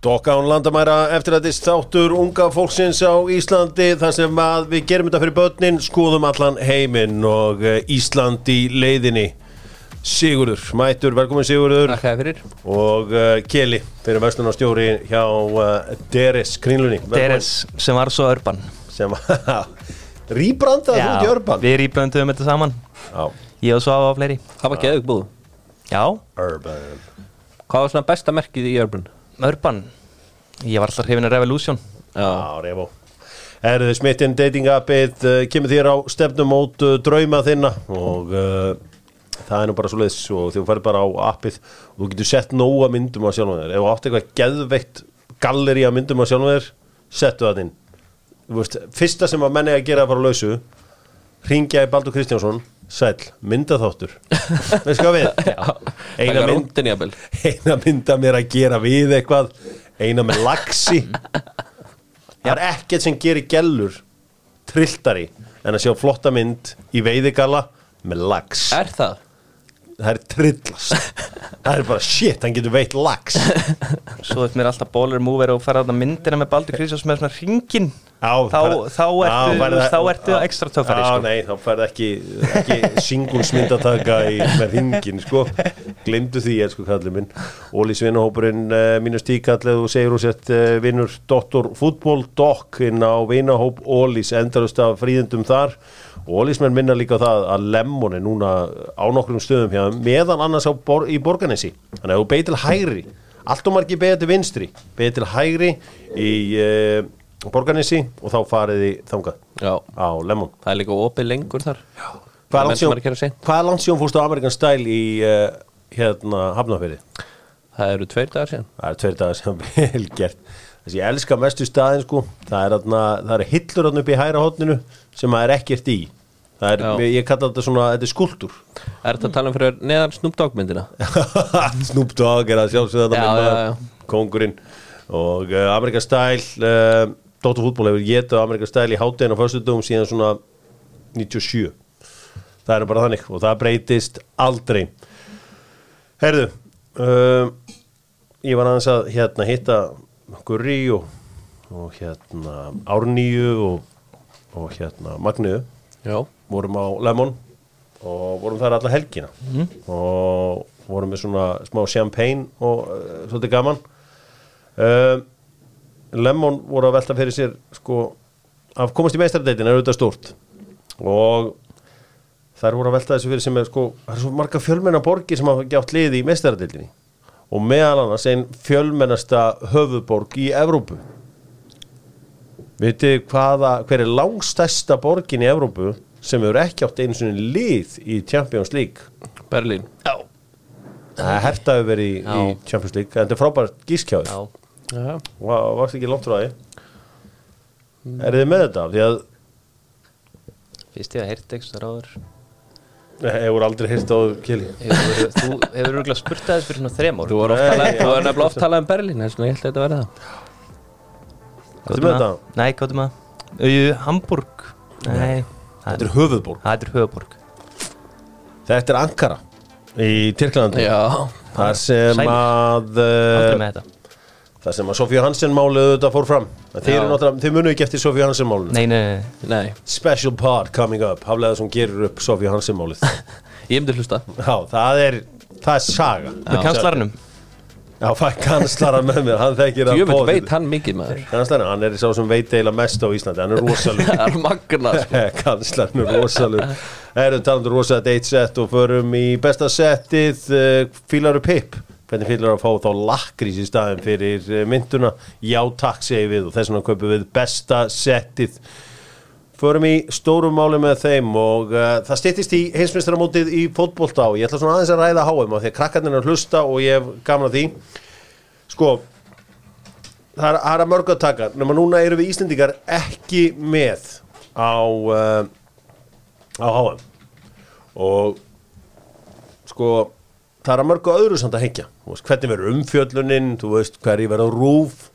Dokka án landamæra eftir að þess þáttur unga fólksins á Íslandi þar sem að við gerum þetta fyrir börnin skoðum allan heiminn og eh, Ísland í leiðinni. Sigurður, mætur, velkomin Sigurður. Takk fyrir. Og uh, Keli fyrir vestunarstjóri hjá uh, Deres Krínlunni Deres sem var svo örban. Sem rýbrandaði þú út í örban. Við rýbrandum þetta saman. Já, Ég og svo á fleiri. Það var geðug búð. Já, urban Hvað var svona besta merkið í Urban? örban Ég var alltaf hrifin að Revolution. Já, reyfó Erðu smittin dating appið uh, kemur þér á stefnumót uh, drauma þinna og uh, það er nú bara svo leiðis og þú færð bara á appið og þú getur sett nóga myndum á sjálfum þér. Ef þú átt eitthvað geðveikt galleri að myndum á sjálfum þér, settu það inn. Veist, fyrsta sem að menni að gera að fara á lausu ringja í Baldur Kristjánsson sæl, myndaþáttur. Veist hvað við? eina, mynd, eina mynda mér að gera við eitthvað eina með laxi það er ekkert sem gerir gellur trilltari en að sjá flotta mynd í veiðigalla með lax Er það? Það er trillast það er bara shit, hann getur veitt lax Svo er mér alltaf bólar múver og fara að myndina með Baldur Kristjáns með svona ringin Já, Þá, þá ertu, færð- þá ertu Já. ekstra töffari Já, sko. nei, þá færð ekki, ekki singulsmyndataka með hringin, sko Glemdu því, elsku kallið minn Óli Svinahópurinn, uh, mínust tíkallið og segir úr sett uh, vinnur Dr. Fútból Dokk inn á vinahóp Ólís, endalust af fríðendum þar og Ólísmenn minna líka það að Lemon er núna á nokkrum stöðum hjá meðan annars bor, í Borganesi þannig að þú beigð til hægri allt og margir beigð til vinstri beigð til hægri í uh, Borganesi og þá farið í þangað Já. á Lemon. Það er líka opið lengur þar. Hvað er síðan- síðan fórstu Amerikan Style í uh, hérna Hafnafyrði? Það eru tveir dagar síðan. Það er tveir dagar sem vel gert. Þess að ég elska mestu staðin sko. Það er, það er hillur upp í hæra hotninu sem það er ekkert í er, ég kalla þetta svona, þetta er skuldur Er þetta að tala um fyrir neðan Snoop Dogg myndina? Snoop Dogg er að sjálfsögða þetta já. kongurinn og uh, Amerikan Style uh, Dóttur fútból hefur getið Amerikan Style í háttegin á föstudum síðan svona 97 það er bara þannig og það breytist aldrei. Herðu uh, ég var aðeins að hérna hitta Gurri og, og hérna Árníu og, og hérna Magniðu Já vorum á Lemon og vorum þar alla helgina. Og vorum með svona smá champagne og uh, svolítið gaman. Uh, Lemon voru að velta fyrir sér sko að komast í meistardeitin er auðvitað stórt. Og þær voru að velta þessu fyrir sem er sko það er svo marga fjölmenna borgir sem hafa gjátt liði í meistardeitinni og meðal annars einn fjölmennasta höfuborg í Evrópu. Vitið hvaða, hver er langstæsta borgin í Evrópu sem hefur ekki átt einu svona lið í Champions League? Berlín Já, Það er herta hefur verið í, í. Champions League, en þetta er frábært gískjáður. já Já Var, varst ekki langt frá því? Er þið með þetta? Því að Fyrst ég að heyrta svo ráður Nei, hefur aldrei hýrt á kili. Þú hefur örgulega spurt að þess fyrir svona þrem ár Þú var ég- Þú nefnilega oft talað um Berlín Þess vegna ég held að þetta verði það Ertu með þetta? Nei, hvað er það? Jú, Hamburg Nei, Þetta er höfuðborg. það er höfuborg Þetta er Ankara í Tyrklandi. Já Það sem Sælir. að Aldrei uh, með þetta það sem að Sofía Hansen málið þetta fór fram. Þið munu ekki eftir Sofía Hansen málið. Nei, nei, nei Special part coming up. Haflega sem gerir upp Sofía Hansen málið. Ég myndi hlusta Já, það er, það er saga. Með kanslarnum Já, það er kanslara með mér, hann þekkir að bóðið. veit hann mikið maður Kanslarinn, hann er sá sem veit eiginlega mest á Íslandi, hann er rosalur. Það er magna sko. Kanslarinn er rosalur. Erum talandur rosa date set og förum í besta settið, uh, fílaru pip. Hvernig fílar að fá þá lakrís í staðin fyrir uh, mynduna? Já, takk segir við og þess vegna kaupum við besta settið. Förum í stórum máli með þeim og uh, það styttist í heimsmyndstarmótið í fótbolta og ég ætla svona aðeins að ræða háum af því að krakkarnir er að hlusta og ég hef gaman að því. Sko, það er, það er að mörg að taka nema núna eru við Íslendingar ekki með á uh, á HM og sko það er að mörgu öðru samt að hengja. Hvernig verður umfjöllunin þú veist hverju verður rúf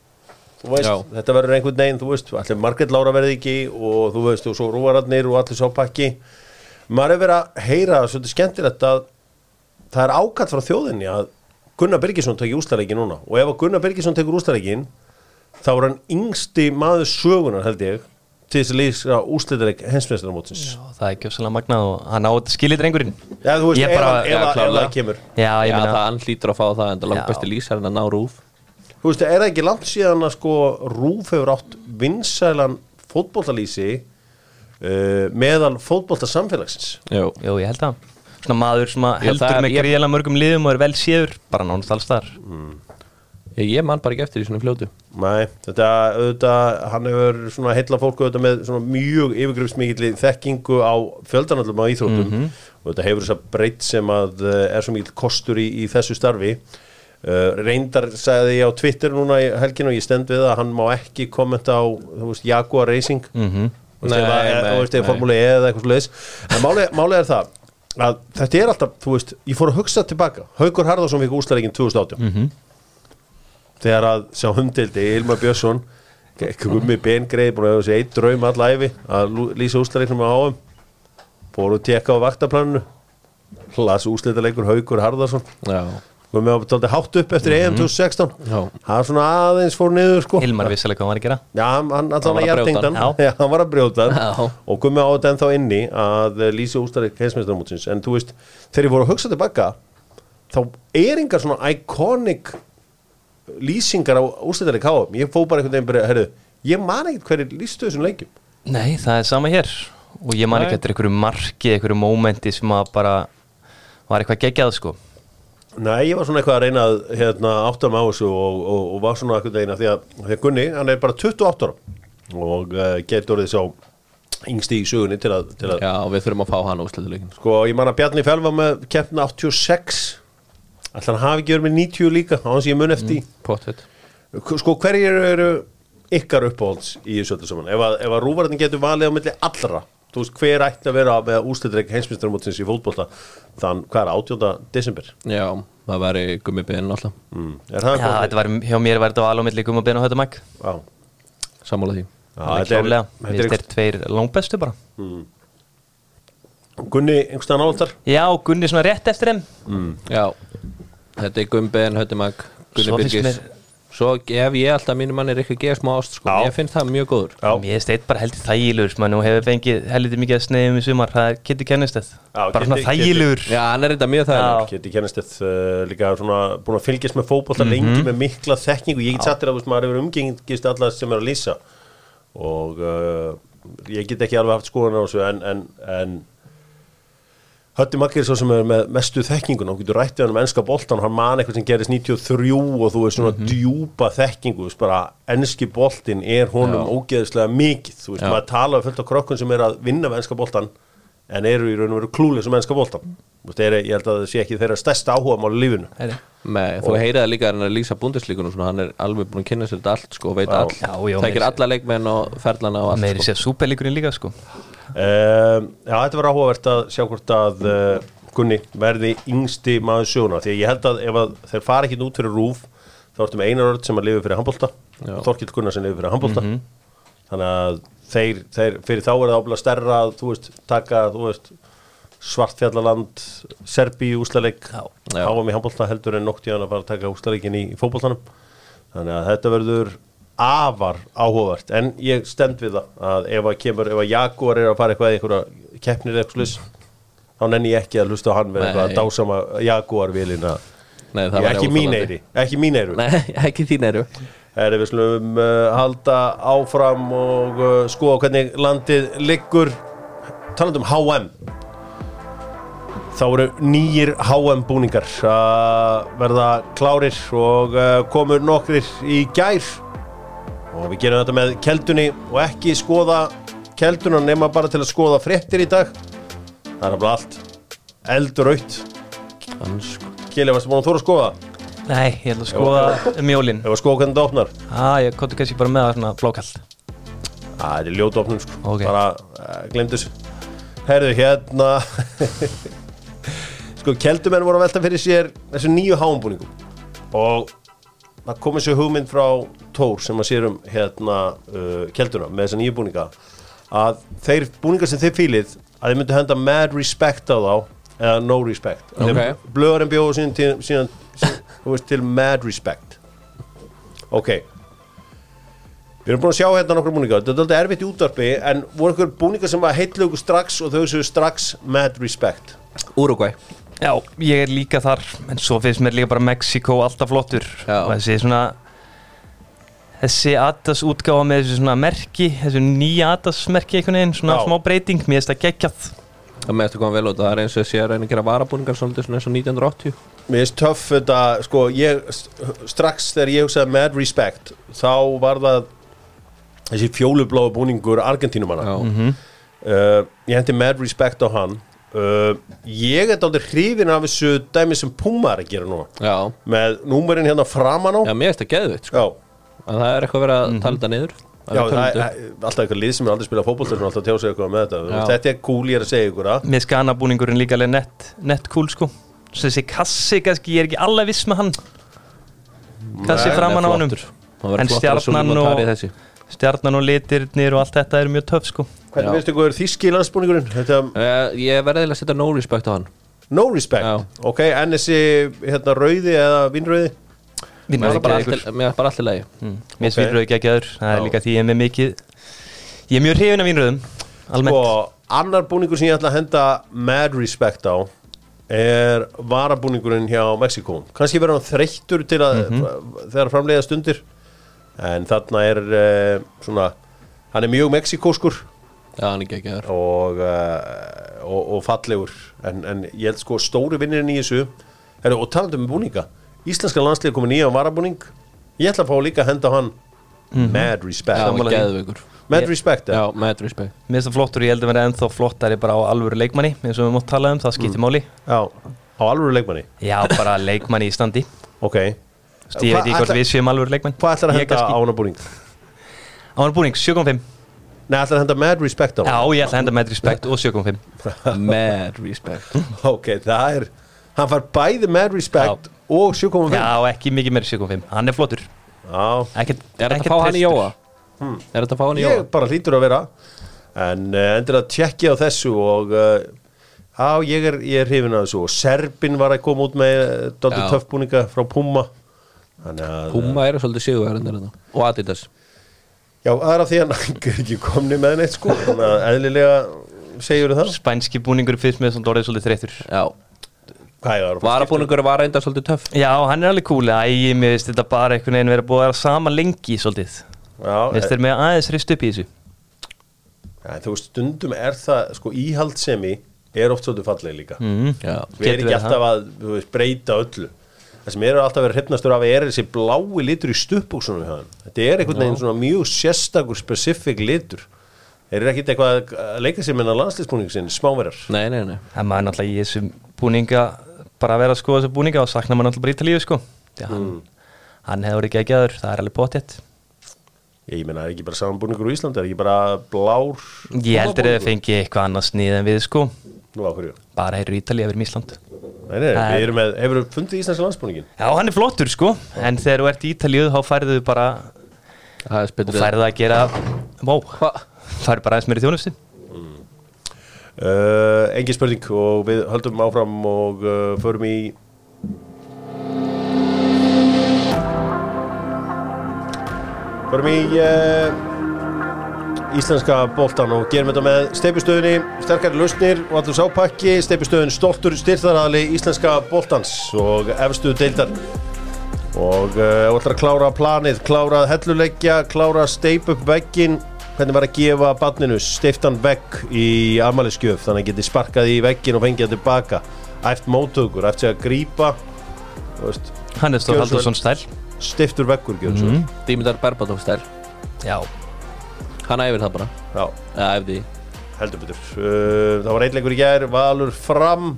veist, þetta verður einhvern veginn þú veist, allir Margrét Lára verði ekki og þú veist, og svo rúvararnir og allir sápakki maður er verið að heyra svolítið skemmtilegt að það er ákall frá þjóðinni að Gunnar Birgisson tekið úslaleikin núna. Og ef Gunnar Birgisson tekur úslaleikin þá er hann yngsti maður sögunar held ég til þess að lýsa úslitaðleik hensmestarmótsins Já, það er ekki ofsalega magnað og hann á þetta skilir drengurinn. Já, þú veist, Ég ef, hann- kemur. Já, ég meina það hann hlýtur að fá það en það langt besti lýsar en að ná rúf Þú veist, er það ekki langt síðan að sko Rúf hefur átt vinsælan fótboltalýsi uh, meðal fótboltasamfélagsins? Jú, Jú, ég held það. Svona maður sem að heldur er- með gríðilega mörgum liðum og er vel séður bara nánast alls þar ég, ég man bara ekki eftir í svona fljótu. Nei, þetta, auðvitað, hann hefur svona heilla fólku auðvitað með svona mjög yfirgrifsmikilli þekkingu á fjöldanallum á íþróttum. Og þetta hefur þess að breytt sem að uh, er svo mikill kostur í, í þessu starfi uh, reyndar sagði ég á Twitter núna í helginu og ég stend við að hann má ekki kommenta á, þú veist, Jaguar Racing. Mm -hmm. Nei, að- nei, þú veist, nei. Formule E eða eitthvað sluðis en málið máli er það að þetta er alltaf, þú veist, ég fór að hugsa tilbaka. Haukur Harðarsson fikk úslæðingin 2018 þegar að sá humdildi Ilmar Björnsson gummi bengreið, búin að hafa þessi eitt draum allæfi að lýsa úslæðingnum á áum fór að tekka á vaktaplaninu las úslæðilegur Haukur Harðarsson Já, gummi var tóldi hátt upp eftir EM 2016 Já. hann svona aðeins fór niður sko. Hilmar vissilega hvað hann var að gera. Já, hann, hann, Hann. Já, hann var að brjóta og gummi á þetta ennþá inni að lýsa ústæri heimsmeistarmótsins en þú veist, þegar ég voru að hugsa tilbaka þá er engar svona iconic lýsingar á ústæðileg káum ég fó bara einhvern veginn bara, herru ég man ekkert hverju lýstu þessum leikjum. Nei, það er sama hér. Og ég man eftir einhverju marki, einhverju mómenti sem að bara var eitthvað geggjað sko Nei, ég var svona eitthvað að reyna að hérna, áttam á þessu og, og, og var svona eitthvað eina því að, því að Gunni, hann er bara 28 ára og uh, getur orðið sá yngsti í sögunni til að, til að Já, við þurfum að fá hann úsleituleikin Sko, ég man að Bjarni Fjálf var með keppna 86 Ætla hann hafi ekki verið með 90 líka á hans ég mun eftir mm. Pottet Sko, hverjir eru ykkar uppáhalds í þessu öllu saman? Ef að, að rúvarðin getur valið á milli allra Þú veist, hver ætti að vera með úslitreik heimsmyndstarmótsins í fótbolta Þann, hvað er 18. desember? Já, það væri gummi beðin alltaf. Mm. Það Já, þetta var, hjá mér var þetta alveg gumma og höttumæk Sammála því. Þetta er- klálega, þetta við er tveir langbestu bara. Gunni, einhverstaðan áltar Já, Gunni svona rétt eftir þeim. Já, þetta er gummi beðin, höttumag Gunni mér- Svo ef ég alltaf mínu manni er ekki að gefa smá ást sko. Já. Ég finn það mjög góður. Já, Mér finnst eitt bara heldur þægilegur sem að nú hefur fengið heldur mikið að sneiðum í sumar það er Kitty Kennestedt bara svona Kiddi- þægilegur. Já, hann er þetta mjög það Keti kennist þetta uh, líka svona búin að fylgjast með fótbolta lengi með mikla þekkingu. Ég get satt þér að þú veist, maður hefur umgengist alla sem er að lýsa. Og uh, ég get ekki alveg haft skoðan á þessu en, en, en Hötti Maggi er svo sem er með mestu þekkingun og getur rættið hann um ennska boltan hann man eitthvað sem gerist 93 og þú veist svona djúpa þekkingu þú veist bara ennski boltin er honum ógeðslega mikið þú veist Já. maður tala um fullt af krokkun sem er að vinna með ennska boltan en eru í raun og veru klúlega sem ennska boltan þú veist er, ég held að það sé ekki þeirra stærsta áhuga mál í lífinu. Nei, þú heyrið það líka að hann er að lýsa búndislíkunum svona, hann er alveg búin að kynna sér þetta allt sko, og veit Já. all, Já, já, tækir meiri- alla leikmenn og ferlana og allt meiri sko. sér súperleikurinn líka sko Um, já, þetta var áhugavert að sjá hvort að uh, Gunni verði yngsti maður sjóna því ég held að ef að þeir fara ekki út fyrir rúf þá ertu með einar orð sem að lifa fyrir handbólta Þorkild Gunnar sem lifa fyrir handbólta þannig að þeir, þeir fyrir þá er það ábúinlega stærra að þú veist, taka þú veist, svartfjallaland Já. Já. háum í handbólta heldur en nótt í að fara að taka úslalegin í, fótbóltanum þannig að þetta verður afar áhugavert. En ég stend við það að ef að kemur, ef að Jaguar er að fara eitthvað í einhverja keppnir eitthvað slis þá nenni ég ekki að hlusta á hann Nei. eitthvað að dásama Jaguar það væri ekki mín eyri, ekki mín eyru. Ekki þín eru Herri, við slumum uh, halda áfram og uh, skoða hvernig landið liggur. Talandi um HM þá eru nýjir HM búningar að verða klárir og uh, komur nokkrir í gær og við gerum þetta með keldunni og ekki skoða kelduna nema bara til að skoða fréttir í dag. Það er bara allt eldraut Ansku Kili, varstu búin að þóra að skoða? Nei, ég ætla að skoða um jólin. Ef að skoða hvernig þetta opnar. Ah, Ég konti kannski bara með það svona flókall Æ, þetta er ljóta opnum sko. Ok. Bara, uh, glemdu þessu. Herðu, hérna. Sko, keldumenn voru að velta fyrir sér þessu nýju háumbúningum Og það kom þessu hugmynd frá Tór sem að sér um hérna uh, kelduna með þessa nýju búninga að þeir búningar sem þeir fílið að þeir myndu henda mad respect á þá eða no respect. Ok. Blöðurinn bjóðu síðan, síðan, síðan þú veist, til mad respect. Ok. Við erum búin að sjá hérna nokkur búninga. Þetta er alltaf erfitt í útvarpi en voru ykkur búninga sem var heitlu ykkur strax og þau séu strax mad respect? Uruguay Já, ég er líka þar En svo finnst mér líka bara Mexiko alltaf flottur. Já. Og þessi svona Þessi Adas útgáfa með þessu svona merki Þessu nýja Adas merki einhvern veginn Svona Já. smá breyting, mér finnst það geggjað Það með eftir koma vel út Það er eins og sé að reyna að gera varabúningar svolítið svona eins og 1980 Mér finnst töff þetta, sko, ég, strax þegar ég hugsaði mad respect, þá var það þessi fjólubláu búningur Argentínumanna. Já, Uh, ég hendi mad respect á hann. Uh, ég er dálítið hrifin af þessu dæmi sem Puma er að gera núna. já, Með númerinn hérna framan á. já mér finnst það geðvitt sko. Að það er eitthvað verið að tala þetta niður já það er alltaf eitthvað lið sem er aldrei spilað fótbolta sem er alltaf að sig eitthvað með þetta. Já. Þetta er cool, ég er að segja ykkur að. Mér skana búningurinn líka alveg nett, nett cool sko Svo þessi kassi kannski, ég er ekki alveg viss með hann Kassi Nei, framan á Hann er flottur. Það verður En flottur að stjarnan Sullivan og- Tari þessi. Stjarnan og litirnir og allt þetta er mjög töff sko Hvernig Já. finnst ykkur þíski landsbúningurinn? Þetta Eh, Ég verði að setja no respect á hann no respect. Já. Ok, en þessi hérna rauði eða vinnrauði? Mér er bara allt- er í lagi. Mm. Mér finnst vínröðu ekki ekki aður Það er líka því ég er með mikið Ég er mjög hrifin af vínröðum Sko, annar búningur sem ég ætla að henda mad respect á er varabúningurinn hjá Mexiko kannski verður hann þreyttur til að þegar framleiða stundir en þarna er uh, svona hann er mjög mexikóskur Já, er og, uh, og, og fallegur. En, en ég held sko stóri vinnirinn í þessu Heru, og talandi um búninga Íslenska landslið komið nýja varabúning. Ég ætla að fá líka að henda á hann. Mad respect. Já, hann Sammála því. geðveikur. Mad respect Já, mad respect. Mér finnst það flottur, ég held að vera ennþá flottari bara á alvöru leikmanni eins og við mótt tala um, það skiptir máli. Já, á alvöru leikmanni? Já, bara leikmanni í standi. Ok, Þú veist, Ég veit ekki hvort ætla- við séum alvöru leikmann hvað ætlar að Ég henda kannski- á hana búning? Á hann búning, 7.5 Nei, ætlar að henda mad respect á Já, hana ég ætla að henda með respekt og 7.5 Mad respect. Ok, það er hann far bæði mad respect og 7.5 Já, ekki mikið meira 7.5 Hann er flottur. Ekkert, Er þetta að fá hann í. Jóa? Er þetta að fá hann í ég Jóa? bara hlýtur að vera. En uh, endur að tjekki á þessu og uh, já, ég er, ég er hrifin að þessu. Og Serbin var að koma út með uh, dálítið Já. töffbúninga frá Puma. Að Puma eru svolítið sigurverðinir þetta Og Adidas. Já, það er að því að er ekki komni með neitt sko. Þannig að eðlilega segjur það. Spænski búningur fyrst með svona orðið svolítið þreyttur. Já? Varabúningur var reynda svolítið töff. Já, hann er alveg cool Æ, mér finnst þetta bara einhvern veginn verið að að vera sama lengi svolítið. Mér finnst þeir með aðeins rist upp í þessu. Ja, þú veist, stundum er það sko íhaldsemi er oft svolítið falleg líka. Mm. Já. Við erum ekki alltaf að veist, breyta öllu. Það sem eru alltaf verið hrifnastur af er þessi blái litur í stuppbúksunum hjá þeim. þetta er einhvern veginn svona mjög sérstakur specific litur. Þeir eru ekkit eitthvað að leika sér með landslýsbúning sinni, smáverjar Nei, nei, nei. Það maður náttúrulega í þessum búninga bara að vera að skoða þessu búninga og sakna maður náttúrulega bara ítalíu sko. Því hann, hann hefur ekki ekki aður, það er alveg potjett ég meina, er ekki bara saman búningur í Íslandi? Er ekki bara blár? Ég heldur að þið fengi eitthvað annað snið en við sko. Nú á hverju? Bara heyrur Ítalíu yfir Ísland. Nei, nei, við erum með, hefur fundið íslenska landsbúningin Já, hann er flottur sko. En þegar þú ert í Ítalíu þá færðu bara Það er og spytur færðu að gera Vó, Hva? færðu bara aðeins meiri þjónustu uh, engin spurning og við höldum áfram og uh, förum í förum í uh, íslenska boltan og gerum þetta með steipustöðunni sterkari lausnir og allur sápakki steipustöðun stoltur styrþarali íslenska boltans og efstu deildar. Og ætlar að klára planið, klára helluleggja klára steip upp veggin hvernig var að gefa barninu steiftan vegg í amaliskjöf þannig að geti sparkað í veggin og fengið það tilbaka. Æft móttökur, æft sig að grípa þú veist, Hann stóð Gjörðu svo Haldursson stæl steiftur veggur mm. Dýmyndar Berbatov stær Já, Hann æfir það bara. Já, Já, æfði heldur betur. Uh, það var einleikur í gær, Valur fram.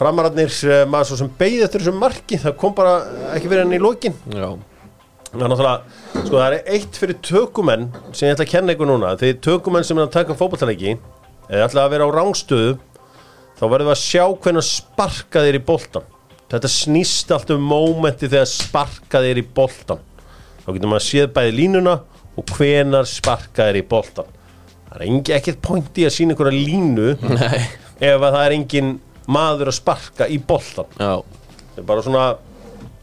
Framararnir uh, maður svo sem beigði eftir þessum marki það kom bara ekki fyrir henni í lokin. Já. Það er náttúrulega, sko það er eitt fyrir tökumenn sem ég ætla að kenna ykkur núna. Þegar tökumenn sem er að taka fótballtaleiki eða ætla að vera á rángstöðu þá verðum við að sjá hvernig sparka þér í boltan þetta snýst allt um mómenti þegar sparka þér í boltan þá getur maður séð bæði línuna og hvenar sparka þér í boltan það er engi, ekkert point í að sína ykkur að línu Nei. ef að það er engin maður að sparka í boltan Já. Þetta er bara svona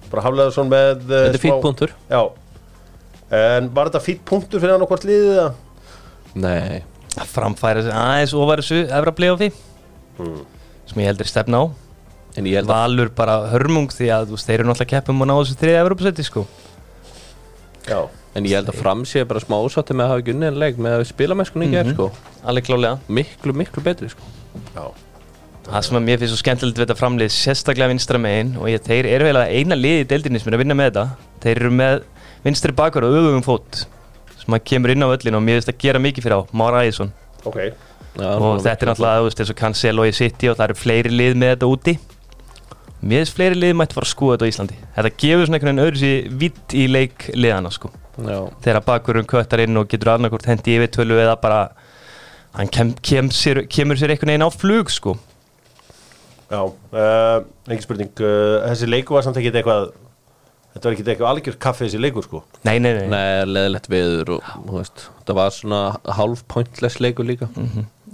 bara haflega svona með uh, Þetta er fýtt punktur. Já En var þetta fýtt punktur fyrir hann á hvort liðið það? Nei. Að framfæra sig aðeins ofar þessu efra playofi Hmm. sem ég heldur stefna á. En ég held að Valur bara hörmung því að þú veist, þeir eru náttúrulega keppum og ná þessu þriðja Evropasæti sko. Já. En ég held að fram sé bara smá ósátti með að hafa ekki unnið en leik með að spila með skunni í gerð sko. Alveg klálega Miklu, miklu betri sko. Já. Það sem að mér finnst svo skemmtilegt við þetta framlið sérstaklega vinstra megin og ég, þeir eru vel að eina liði í deildinni sem er að vinna með þetta. Þeir eru með vinstri bakur og öfugum fót sem að kemur inn á öllin og mér finnst að gera mikið fyrir á Mára Æðisson Ok. Já, og þetta er náttúrulega, þú veist, eins og Cancelo í City og það eru fleiri lið með þetta úti. Mér finnst fleiri lið mætti fara að skoða þetta á Íslandi. Þetta gefur svona einhvern veginn öðru sér vitt í leik liðana sko. Já, þegar bakurinn köttar inn og getur annarkort hendi yfir tölu eða bara hann kem, kem sér, kemur sér einhvern veginn á flug sko. Já uh, Ekki spurning. Uh, Þessi leikur var samt ekki eitthvað Þetta var ekki eitthvað algjör kaffi þessi leikur sko. Nei, nei, nei, Nei, leðilegt veður og þú veist, það var svona half pointless leikur líka.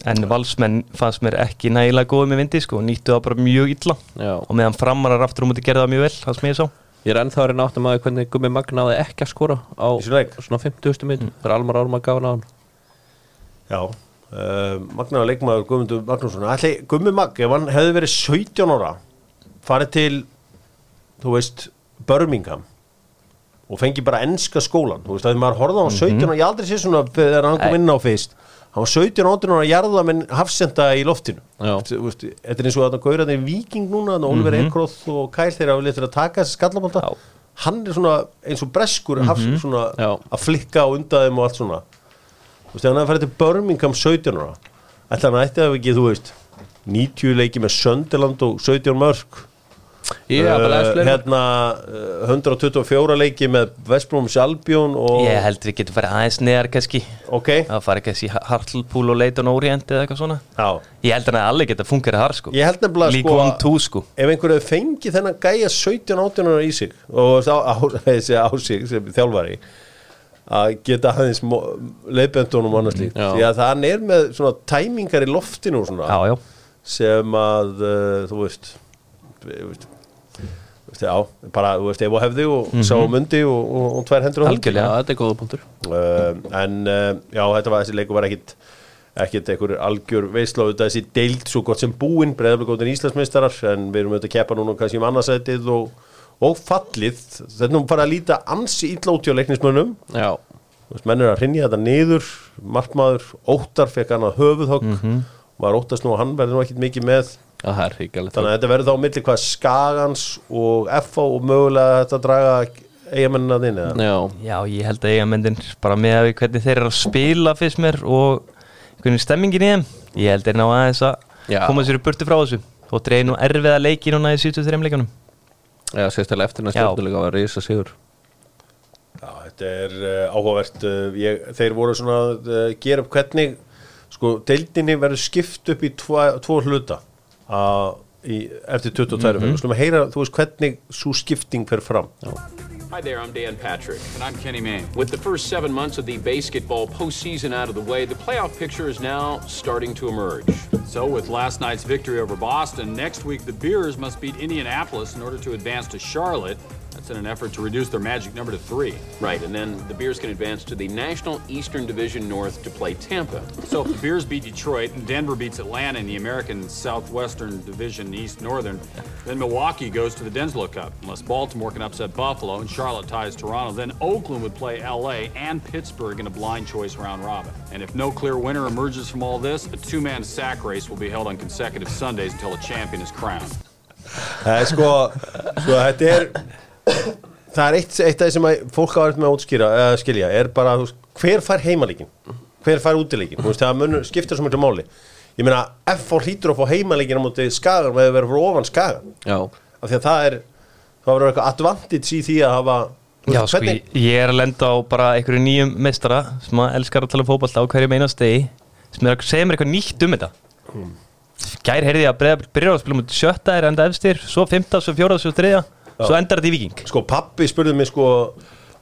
En valsmenn fannst mér ekki nægilega góð með vindi sko, nýttu það bara mjög illa. Já, og meðan framarar aftur á múti gerði það mjög vel það sem ég sá. Ég er ennþá að reyna áttum að hvernig Gummi Magn náði ekki að skora á Í svona leik? svona 50. minn mm. þegar Almar Árma gaf hann á hann. Já uh, Magnaður leikmaður Guðmundur Magnússon Ætli Gummi Magg Ef hann hefði verið 17 ára Farið til Þú veist Birmingham Og fengi bara enska skólan Þú veist að maður horfði á hann 17 ára Ég aldrei sé svona Þegar hann kom inn á fyrst. Hann var 17 ára ára jarða Menn hafsenda í loftinu. Þetta er eins og að það gauðra þeir viking núna Þannig Oliver mm Ekroth og Kæl þeirra Vilja til að taka þessi skallabólta Já. Hann er svona eins og breskur hafs, svona, Já. Að flikka á undan þeim og allt svona. Þú veist, ef hann hefði farið til Birmingham 17 ára ætla hann ætti að ekki, þú veist 90 leiki með Sönderland og 17 mörg Bara Uh, hérna uh, 124 leiki með Vestbróum Sjálfbjón og ég held við getum farið aðeins neðar kannski. Ok, að fara kannski Hartlepool og Leighton Orient eða eitthvað svona. Já. Ég held að það alveg geta fungera þar sko. Ég held nefnilega League sko One 2 sko. ef einhver hefur fengið þennan gæja 17-18 ára í sig og á, á, þessi á sig sem þjálfari að geta aðeins leiðbendunum og annars líkt því að hann er með svona tæmingar í loftinu svona. Já, já, sem að uh, þú veist þú veist, veist já, bara, þú veist, ef og hefði og sá og mundi og, og, og tvær hendur á algjörlega þetta er góða punktur. Uh, en uh, já, þetta var þessi leikur var ekkit ekkit einhver algjör veisla. Auðvitað þessi deild svo gott sem búinn breyðaflega góðin Íslandsmeistarar en við erum auðvitað að keppa núna kannski um annarsætið og, og fallið. Þetta er nú bara að líta ansi út hjá leiknismönnum. Já, Þú veist, menn er að hrinja þetta niður. Markmaður, Óttar fekk hann að höfuðhögg var Óttast nú að hann verði nú ekkit mikið með er þannig að þetta verður þá á milli hvað Skagans og FO og mögulega þetta að draga eigamennina þinn eða? Já, já, ég held að eigamendin bara með að við hvernig þeir eru að spila fyrst mér og hvernig stemmingin í þeim ég held þeir ná aðeins að Já. koma sér í burtu frá þessu. Og dreif nú erfiða leiki núna í 73 leikunum já sérstæðlega eftir næst Já. stjórnulega var risa sigur Já, þetta er uh, áhugavert uh, ég, þeir voru svona að uh, gera upp hvernig sko, deildinni verður skipt upp í tvo, tvo hluta uh, í, eftir 22 mm -hmm. slum að heyra, þú veist, hvernig svo skipting fer fram Hi there, I'm Dan Patrick. And I'm Kenny Mayne. With the first seven months of the basketball postseason out of the way, the playoff picture is now starting to emerge. So, with last night's victory over Boston, next week the Bears must beat Indianapolis in order to advance to Charlotte. That's in an effort to reduce their magic number to three. Right, and then the Bears can advance to the National Eastern Division North to play Tampa. So, if the Bears beat Detroit and Denver beats Atlanta in the American Southwestern Division East Northern, then Milwaukee goes to the Denslow Cup. Unless Baltimore can upset Buffalo and Charlotte ties Toronto, then Oakland would play LA and Pittsburgh in a blind choice round robin. And if no clear winner emerges from all this, a two man sack race will be held on consecutive Sundays until a champion is crowned. Það sko, sko þetta er það er eitt, eitt af því sem fólk á með að útskýra, eða skilja, er bara veist, hver fær heimalíkin, hver fær útileikin þú veist, það munur, skiptir svo mjög máli. Ég meina, F á hlýtur að fá heimalíkin á móti skagan með að vera fyrir ofan skagan af því að það er það verður eitthvað advantage í því að hafa Já, sko, ég, ég er að lenda á bara einhverju nýjum meistara sem að elskar að tala um fótballta á hverjum einast degi sem er að segja mér eitthvað nýtt um þetta. Gær heyrði ég að breyða byrjar að spila mútið sjötta er enda efstir, svo fymta, svo fjóra, svo þriðja svo endar þetta í viking sko pappi spurði mig sko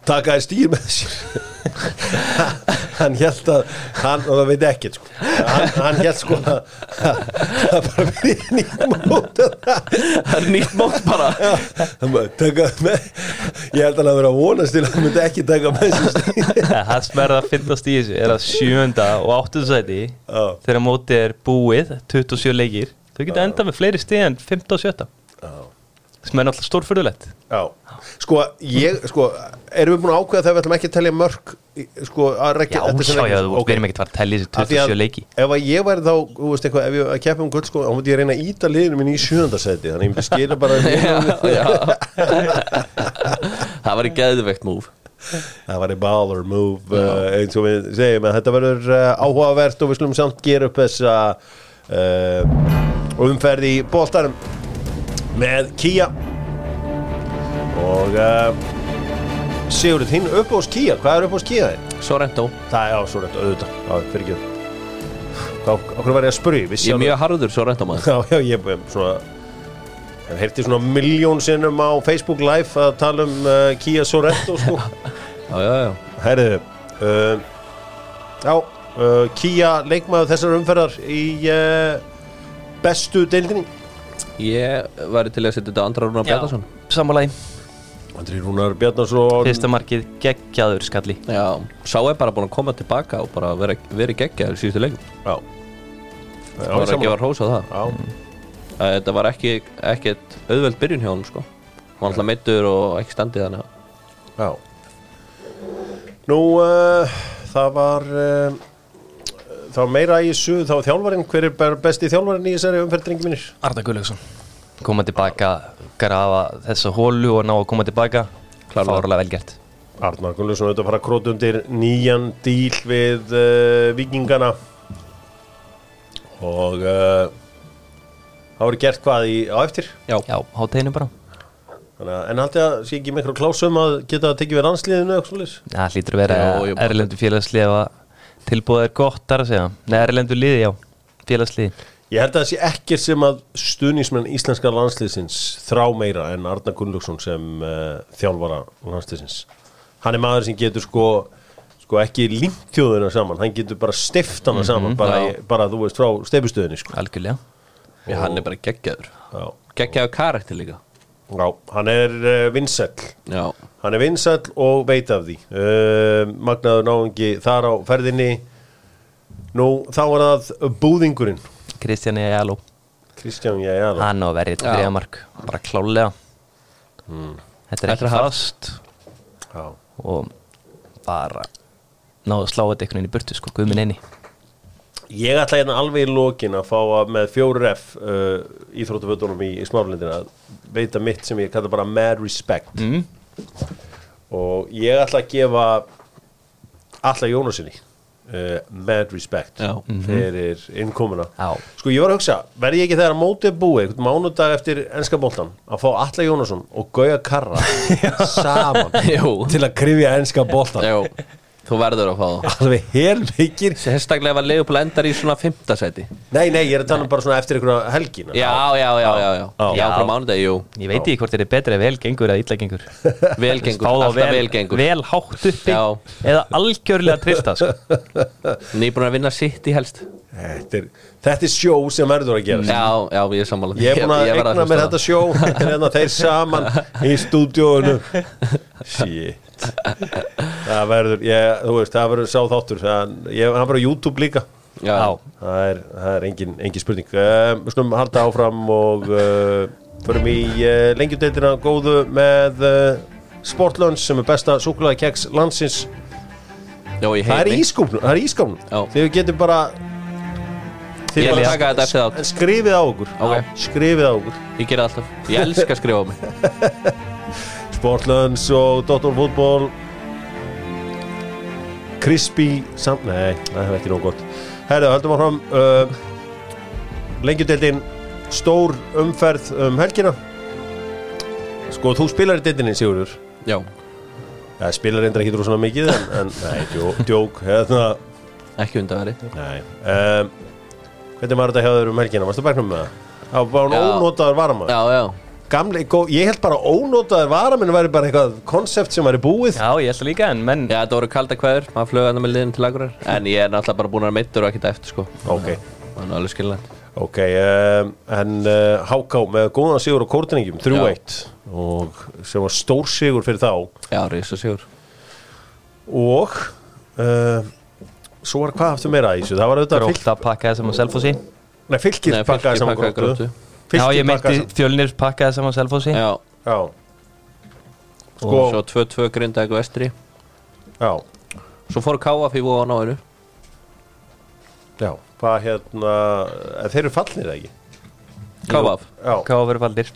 taka þér stýr með sér? Hann held að hann, og það veit ekkert sko. Hann, hann held sko að það bara verið nýtt mót. Það er nýtt mót bara. Taka með. Ég held að hann að vera að vonast til að hann myndi ekki taka með sér Það sem er að fyndast í þessu er að sjönda og áttuðsæti Já. þegar mótið er búið 27 leikir, þau geta enda með fleiri stig en 15 og 17 sem er náttúrulega stórfyrðulegt Já, sko, ég, sko, erum við búin að ákveða þegar við ætlum ekki að telja mörg sko, að Já, rekja sjá, leikir? já, þú verðum ekki að fara að tellja þessi Af því að 27 leiki. Ef að ég væri þá, þú veist eitthvað, ef ég að keppa um gull sko, þá múti ég reyna að íta liðinu mín í sjöndasæti þannig ég myndi skilja bara Það var í geðveikt múf það var í baller move uh, eins og við segjum að þetta verður uh, áhugavert og við skulum samt gera upp þessa uh, umferð í bóltarum með Kia. Og uh, Sigurður, þín upp á Kia, hvað er upp á Kia þinn? Sorrento Það er á rétt, auðvitað, já, fyrir ekki okkur var ég að vissi Ég er mjög harður Sorrento maður. Já, já, ég er svona Ég heyrti svona miljón sinnum á Facebook Live að tala um uh, Kia Sorento sko. Já, já, já. Herriðu uh, Já, uh, Kia leikmaður þessar umferðar í bestu deildinni Ég væri til að setja þetta andra rúna Bjarnason. Sammálaði, Andri Rúnar Bjarnarsson fyrsta markið geggjaður skalli. Já, sá er bara búin að koma tilbaka og bara vera, vera geggjaður síðustu leikum Já, Það var að gefa hrós á það. Já, Að Þetta var ekki, ekkert auðveld byrjun hjá hann sko. Hann var alltaf meittur og ekki standið þannig já. Nú, uh, það var uh, var meira í þessu þá þjálfarinn, hver er besti þjálfarinn í þessari umferð, drengi mínir? Arda Gullaugsson koma tilbaka, grafa þessa hólu og ná að koma tilbaka. Fárlega vel gert. Arnar Gunnlaugsson auðvitað að fara að króta undir nýjan díl við uh, vikingana og uh, það voru gert hvað í, á eftir? Já, Já, háteginu bara. Að, en haldið að sé ekki miklu klásum að geta að tekið við svoleiðis? Það hlýtur að vera erlendu félagslið og tilbúið er gott þar að segja. Nei, erlendu liði, já, félagslið. Ég held að það sé ekkert sem að stuðnismenn íslenska landsliðsins þrá meira en Arnar Gunnlaugsson sem uh, þjálfara landsliðsins. Hann er maður sem getur sko sko ekki límtjóðuna saman. Hann getur bara stiftana saman bara, já. í, bara þú veist frá steifustöðinni sko. Algjörlega. Já, hann er bara geggjaður. Geggjaður karakter líka. Já, hann er uh, vinsæll. Já, Hann er vinsæll og veit af því. Uh, Magnaður náungi þar á ferðinni. Nú, þá var það búðingurinn. Kristján Ejalo, Kristján, já, já hann á verið Já. þriða mark bara klálega Hmm. Þetta er ekki fast. Já, og bara náðu að slá þetta einhvern veginn í burtu sko, guðminn einni Ég ætla hérna alveg í lokin að fá að með 4F uh, íþróttafötunum í, í smárlindina veita mitt sem ég kalla bara mad respect. Mm. Og ég ætla að gefa alla Jónasinni uh, mad respect Já. fyrir innkomuna Já. Sko ég var að hugsa, verði ég ekki þegar að mótið búið einhvern mánudag eftir ennska boltan að fá Alla Jónasson og Gauja Karra saman Jú. til að krifja ennska boltan já Þú verður að fá það. Alveg helmikir Sérstaklega var Leopold endar í svona fymta seti Nei, nei, ég er að tala um bara svona eftir einhverja helgina. Já, já, já, já, já. Já. Frá mánudegi, jú. Ég veit ekki hvort þetta er betra vel gengur eða illa gengur. Velgengur, alltaf vel, velgengur vel hátt uppi Já. eða algjörlega trista sko. Nýbúin að vinna sitt í helst. Þetta er, þetta er sjó sem verður að gera Já, já, ég er sammála. Ég er búin að egna mér þetta sjó. Er hérna þeir saman í stúdíóinu. Shit. Það verður, ég, þú veist, það verður sá þáttur. Ég, Það verður á YouTube líka. Já, Það er, það er engin, engin spurning. Uh, Við skulum halda áfram og uh, förum í uh, lengjudeildina góðu með Sportlunch sem er besta súkulaði keks landsins. Já, ég Það er ískópnum, það er ískópnum Já. Þið getum bara Þið Ég bara- taka þetta eftir þátt. Skrifið á okkur. Ok. Skrifið á okkur. Ég ger það alltaf. Ég elska að skrifa á mig. Sportlunds og Dr. Fútból Crispy samt, nei, það er ekki nóg gott. Herðu, höldum áfram uh, Lengjudeildin Stór umferð um helgina. Sko, þú spilar í deildinni, Sigurður. Já, Það spilar reyndar ekki svona mikið En, en nei, djó, djók hérna, ekki undan veri Nei um, Hvernig var þetta hjá þér um helgina? Varstu bæknum með það? Það var Já. hún ónotaður varma Já, já. Gamli, gó, ég held bara ónótaður varaminn væri bara eitthvað konsept sem væri búið. Já, ég held það líka en menn Já, þetta voru kalda kveður, maður flög hann með liðin til agurar En ég er náttúrulega bara búin að meittur og ekkert eftir sko. Ok, Það er alveg skilnætt ok um, En uh, Háká með góðan sigur á kórtinningjum 3-1 og sem var stór sigur fyrir þá. Já, risa sigur og uh, svo var hvað aftur meira í þessu það var auðvitað Gróta pakkaði sem á Selfossi. Nei, fylgir pakkaði saman Gróttu. Já, ég meinti saman fjölnir pakkaði sem á Selfossi. Já, já, og svo 2-2 grinda eitthvað vestri. Já, Svo fór vóðan á hennu já hvað hérna, en þeir eru fallnir eða ekki? KF já, Hvað verið faldir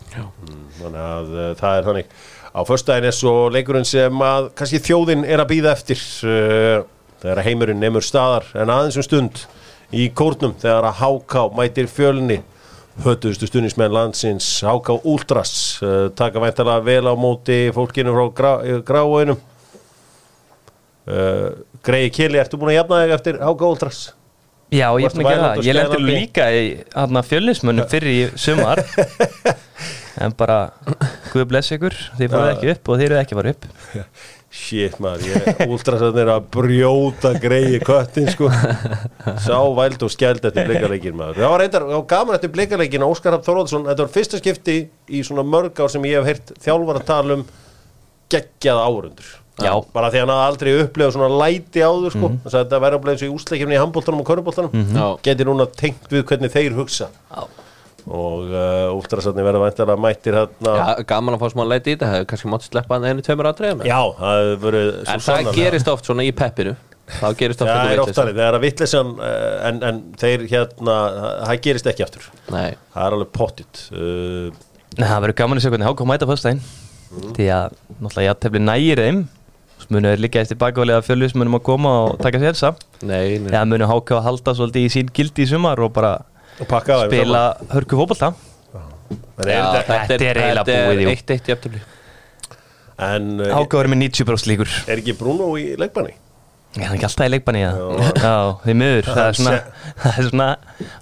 þannig að uh, það er þannig. Á föstudaginn er svo leikurinn sem að kannski þjóðin er að býða eftir uh, þegar heimurinn nemur staðar en aðeins um stund í kórnum þegar að Háká mætir fjölni. Hötuðustu stundismenn landsins Háká Últras uh, taka væntalega vel á móti fólkinu frá grá, gráinum uh, Greiði Kili, ertu búin að jafna þig eftir Háká Últras? Já, ég er búin að gera það. Ég lendur líka í fjölnismönnum fyrir sumar. En bara, Guð bless ykkur. Þið fóruð ekki upp og þið eruð ekki fara upp Shit maður, ég er að brjóta greiði köttin sko Sá væld og skæld eftir blikaleikin maður Það var reyndar, það gaman eftir blikaleikin Óskar Hafn Þorvaldsson, þetta var fyrsta skipti í svona mörg ár sem ég hef heyrt þjálfar að tala um geggjað árundur Já. Bara því hann hafði aldrei upplegað svona læti áður sko mm. Þetta verður að bleið eins og í úsleikjumni í handbóltanum og körubóltanum Já. Geti núna tengt við hvernig þeir hugsa Já. Og uh, últrasarnir verða væntanlega mættir hérna. Já, gaman að fá smá leiti í þetta. Hefur kannski mátt sleppa hann einu tveimur aðdreifum Já, það hefur verið svo En það sannarlega. gerist oft svona í peppinu. Þá gerist oft Já, það er oft þannig, það er að vittlesan en, en þeir hérna, það gerist ekki aftur. Nei, það er alveg pottit uh, Nei, það verður gaman að sjá hvernig Háka mæta fyrstæðin Því að náttúrulega ég tefli nægir þeim. Svo munu þeir líka eftir bakvælega fjölnismönnum að koma og taka sér þessa nei, nei. Eða munu Háka að halda svolítið í sín gildi í sumar og bara það spila hörku er, þetta, þetta er eiginlega búið, jafntöfli en uh, Háka verður með 90% líkur. Er ekki Bruno í leikbanni? Já, hann er ekki alltaf í leikbanni já. Já, því miður. Það er það er svona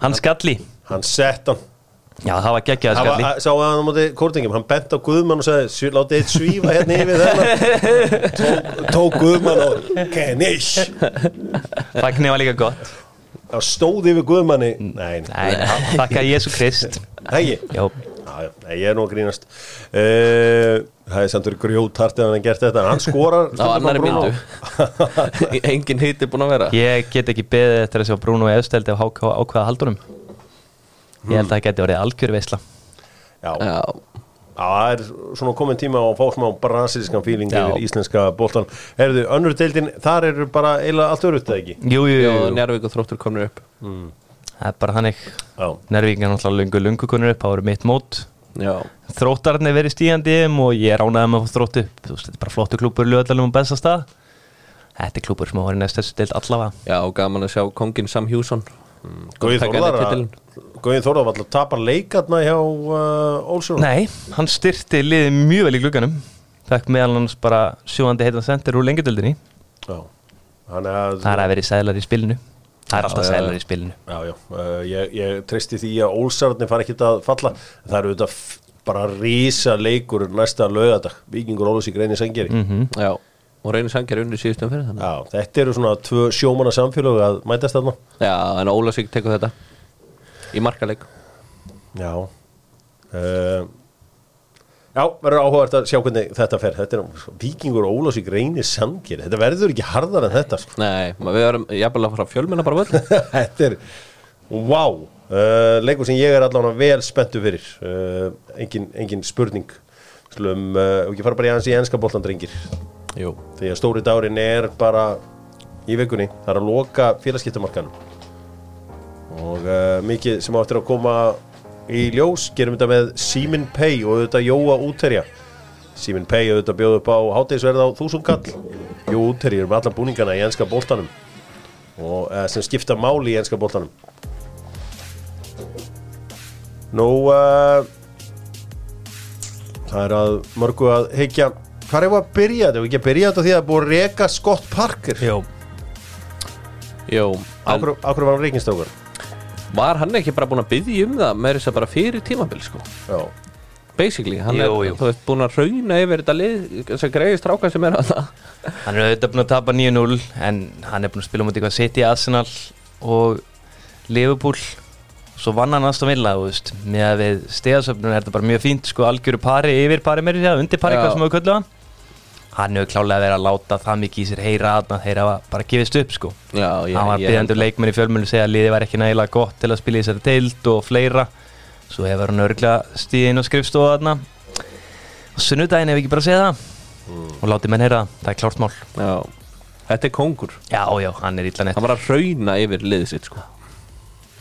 Hann skalli. Hann sett hann. Já, það var geggjað hann skalli. sá hann á móti kórtingum, hann bent á Guðmann og sagði, "Sjú- látið eitt svífa hérna yfir þennan tók, tók Guðmann og kennish Fagni var líka gott það stóð yfir Guðmanni? Nei, Nei, þakka Jésu Krist. Nei, ég er nú að grínast. Uh, Það er samt verið grjótart ef hann hef gert þetta. Hann skorar. Á annari Bruno. myndu Engin hiti búin að vera. Ég get ekki beðið eftir að sjá efsteldi og Háka ákvaða haldunum. Ég held að það geti orðið algjör veisla. Já, það er svona komin tíma á að fá smá brasilískan fíling yfir íslenska boltan Herðu, önnur deildin, þar eru bara eiginlega allt örutt eða ekki? Jú, jú, jú, já jú. Njárvík og þróttur komnir upp. Það er bara þannig. Já, Nervíkinn er náttúrulega lungu lungu konur upp, það voru mitt mót. Þróttarinn er verið stígandi í þeim og ég er ánægð með þróttu. Þú veist, þetta er bara flottu klúpur löðalum og besta stað. Þetta er klúpur sem að voru næst þessu deild allavega. Já og gaman að sjá kongin Sam Hjússon Guði Taka Þórðar henni að- titilinn. Guði Þórðar var alltaf að tapa leikarna hjá uh, Olsson Nei, hann styrti liðið mjög vel í glugganum. Fekk meðal hans bara sjóandi heitan sendir úr lengjadöldinni Það er að verið sælar í spilinu. Það er alltaf sælar í spilinu. Já, já, uh, ég, ég treysti því að Ólsararnir fara ekki að falla. Það eru auðvitað bara rísa leikur næsta lögadag, Víkingur Ólus í greini sengeri mm Já, og reynir sangjar undir síðustum fyrir þannig. Já, þetta eru svona tvö sjómanna samfélög að mætast þarna. Já, en Ólasík tekur þetta Í markaleik. Já. Uh, Já, verður áhugavert að sjá hvernig þetta fer. Þetta er Víkingur Ólus í greini sengeri Þetta verður ekki harðar en þetta sko. Nei, við erum jafnvel að fara að fjölmenna bara völd Þetta er Wow uh, Leikur sem ég er allavega vel spenntu fyrir. Uh, engin, engin spurning. Slum, og ekki fara bara í aðeins í enska boltan drengir. Jú. Því að stóri dárin er bara í vikunni, það er að loka félagskiptamarkanum og uh, mikið sem á eftir að koma í ljós, gerum þetta með Simin Pay og auðvitað Jóa Úterja Simin Pay auðvitað bjóð upp á hátegisverð á þúsund kall. Jóa Úterja er með alla búningana í enska boltanum. Og uh, sem skipta máli í enska boltanum. Nú uh, það er að mörgu að heikja hvað er að byrja þetta? Ef ekki að byrja þetta því að það er búið að reka Scott Parker? Jó. En Ákveður var hann reikinstókar var hann ekki bara búin að byggja um það með þess að bara fyrir tímabil sko? Já. Basically, hann Jú, er jú. veist búin að rauna yfir þetta lið þess að greiði stráka sem er að það Hann er auðvitað búin að tapa 9-0 en hann er búin að spila mútið eitthvað City, Arsenal og Liverpool. Svo vann hann aðstofn vilja þú veist, með að við stegasöfnum er þetta bara mjög fínt sko algjöru pari yfir pari meiri undir pari hvað sem við kölluða hann hefur klálega verið að láta það mikið í sér heyra að þeir hafa bara gefist upp sko. Já, ég, hann var ég byggjandi leikmenn í fjölmjölu segja að liðið var ekki nægilega gott til að spila í þessari deild og fleira. Svo hefur hann örglega stíð inn á skrifstofa þarna. Og sunnudaginn hefur ekki bara að segja það. Og látið menn heyra það, það er klárt mál. Já, þetta er kongur Já, já, hann er illa nett. Hann var að rauna yfir liðið sitt sko.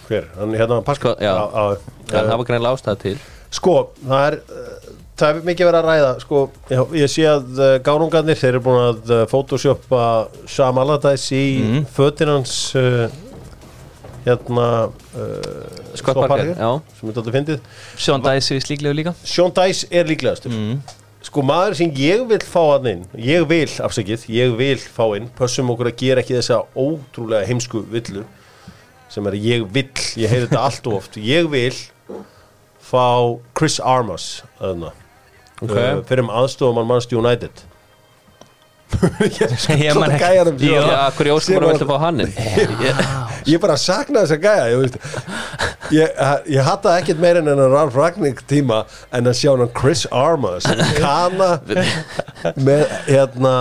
Hver? Hann hérna? Sko, já. já, það var greinlega ástæða til. Sko, það er uh, það er mikið verið að ræða sko, já, ég sé að uh, gánungarnir þeir eru búin að uh, photoshoppa Sam Allardyce í mm. Fötinans uh, hérna uh, Scott Parker, sem er þetta fyndið. Sean Dice er slíklegu líka. Sean Dice er líklegastur. Sko maður sem ég vil fá hann inn ég vil, afsakið, ég vil fá inn pössum okkur að gera ekki þessa ótrúlega heimsku villu sem er ég vil, ég heyri þetta allt of oft ég vil fá Chris Armas öðna, Ok. uh, fyrir um aðstofum Manchester United Ég man ekki- sem- Já. Hverju óskum Sem voru var- viltu fá hann ég bara sakna þess að gæja ég, ég, ég hata ekkert meira en en Ralf Ragník tíma en að sjá hann Chris Armas kana með, hérna,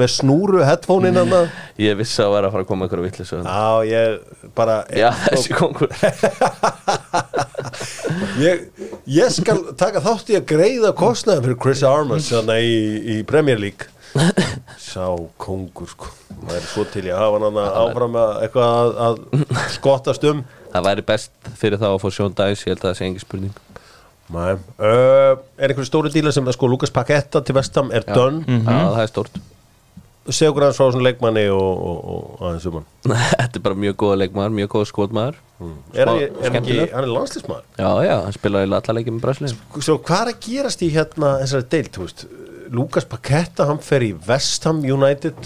með snúru headphone-in hann Ég vissi að vera að fara að koma einhverju villu já ég bara Já, þessi kongur. Ég, ég skal taka þátt í að greiða kostnaðin fyrir Chris þannig í, í Premier League sá kongur sko. Það er svo til ég hafa hann þarna áfram að eitthvað að, að skottast um. Það væri best fyrir þá að fá Sean Dice Ég held að það sé engi spurning. Uh, er einhverju stóri díla sem sko Lukas Paketta til Vestam er done? Já, það er stórt. Segja okkur aðeins frá svona leikmanni og, og, og aðeins um hann. Þetta er bara mjög góða leikmaður, mjög góða skotmaður. Er, hann- er hann ekki, hann er landslismæður Já, já, hann spilaði alla leikið með Brasilíum Svo hvað er að gerast í hérna þessari deild, þú veist Lukas Paketta, hann fer í Vestham United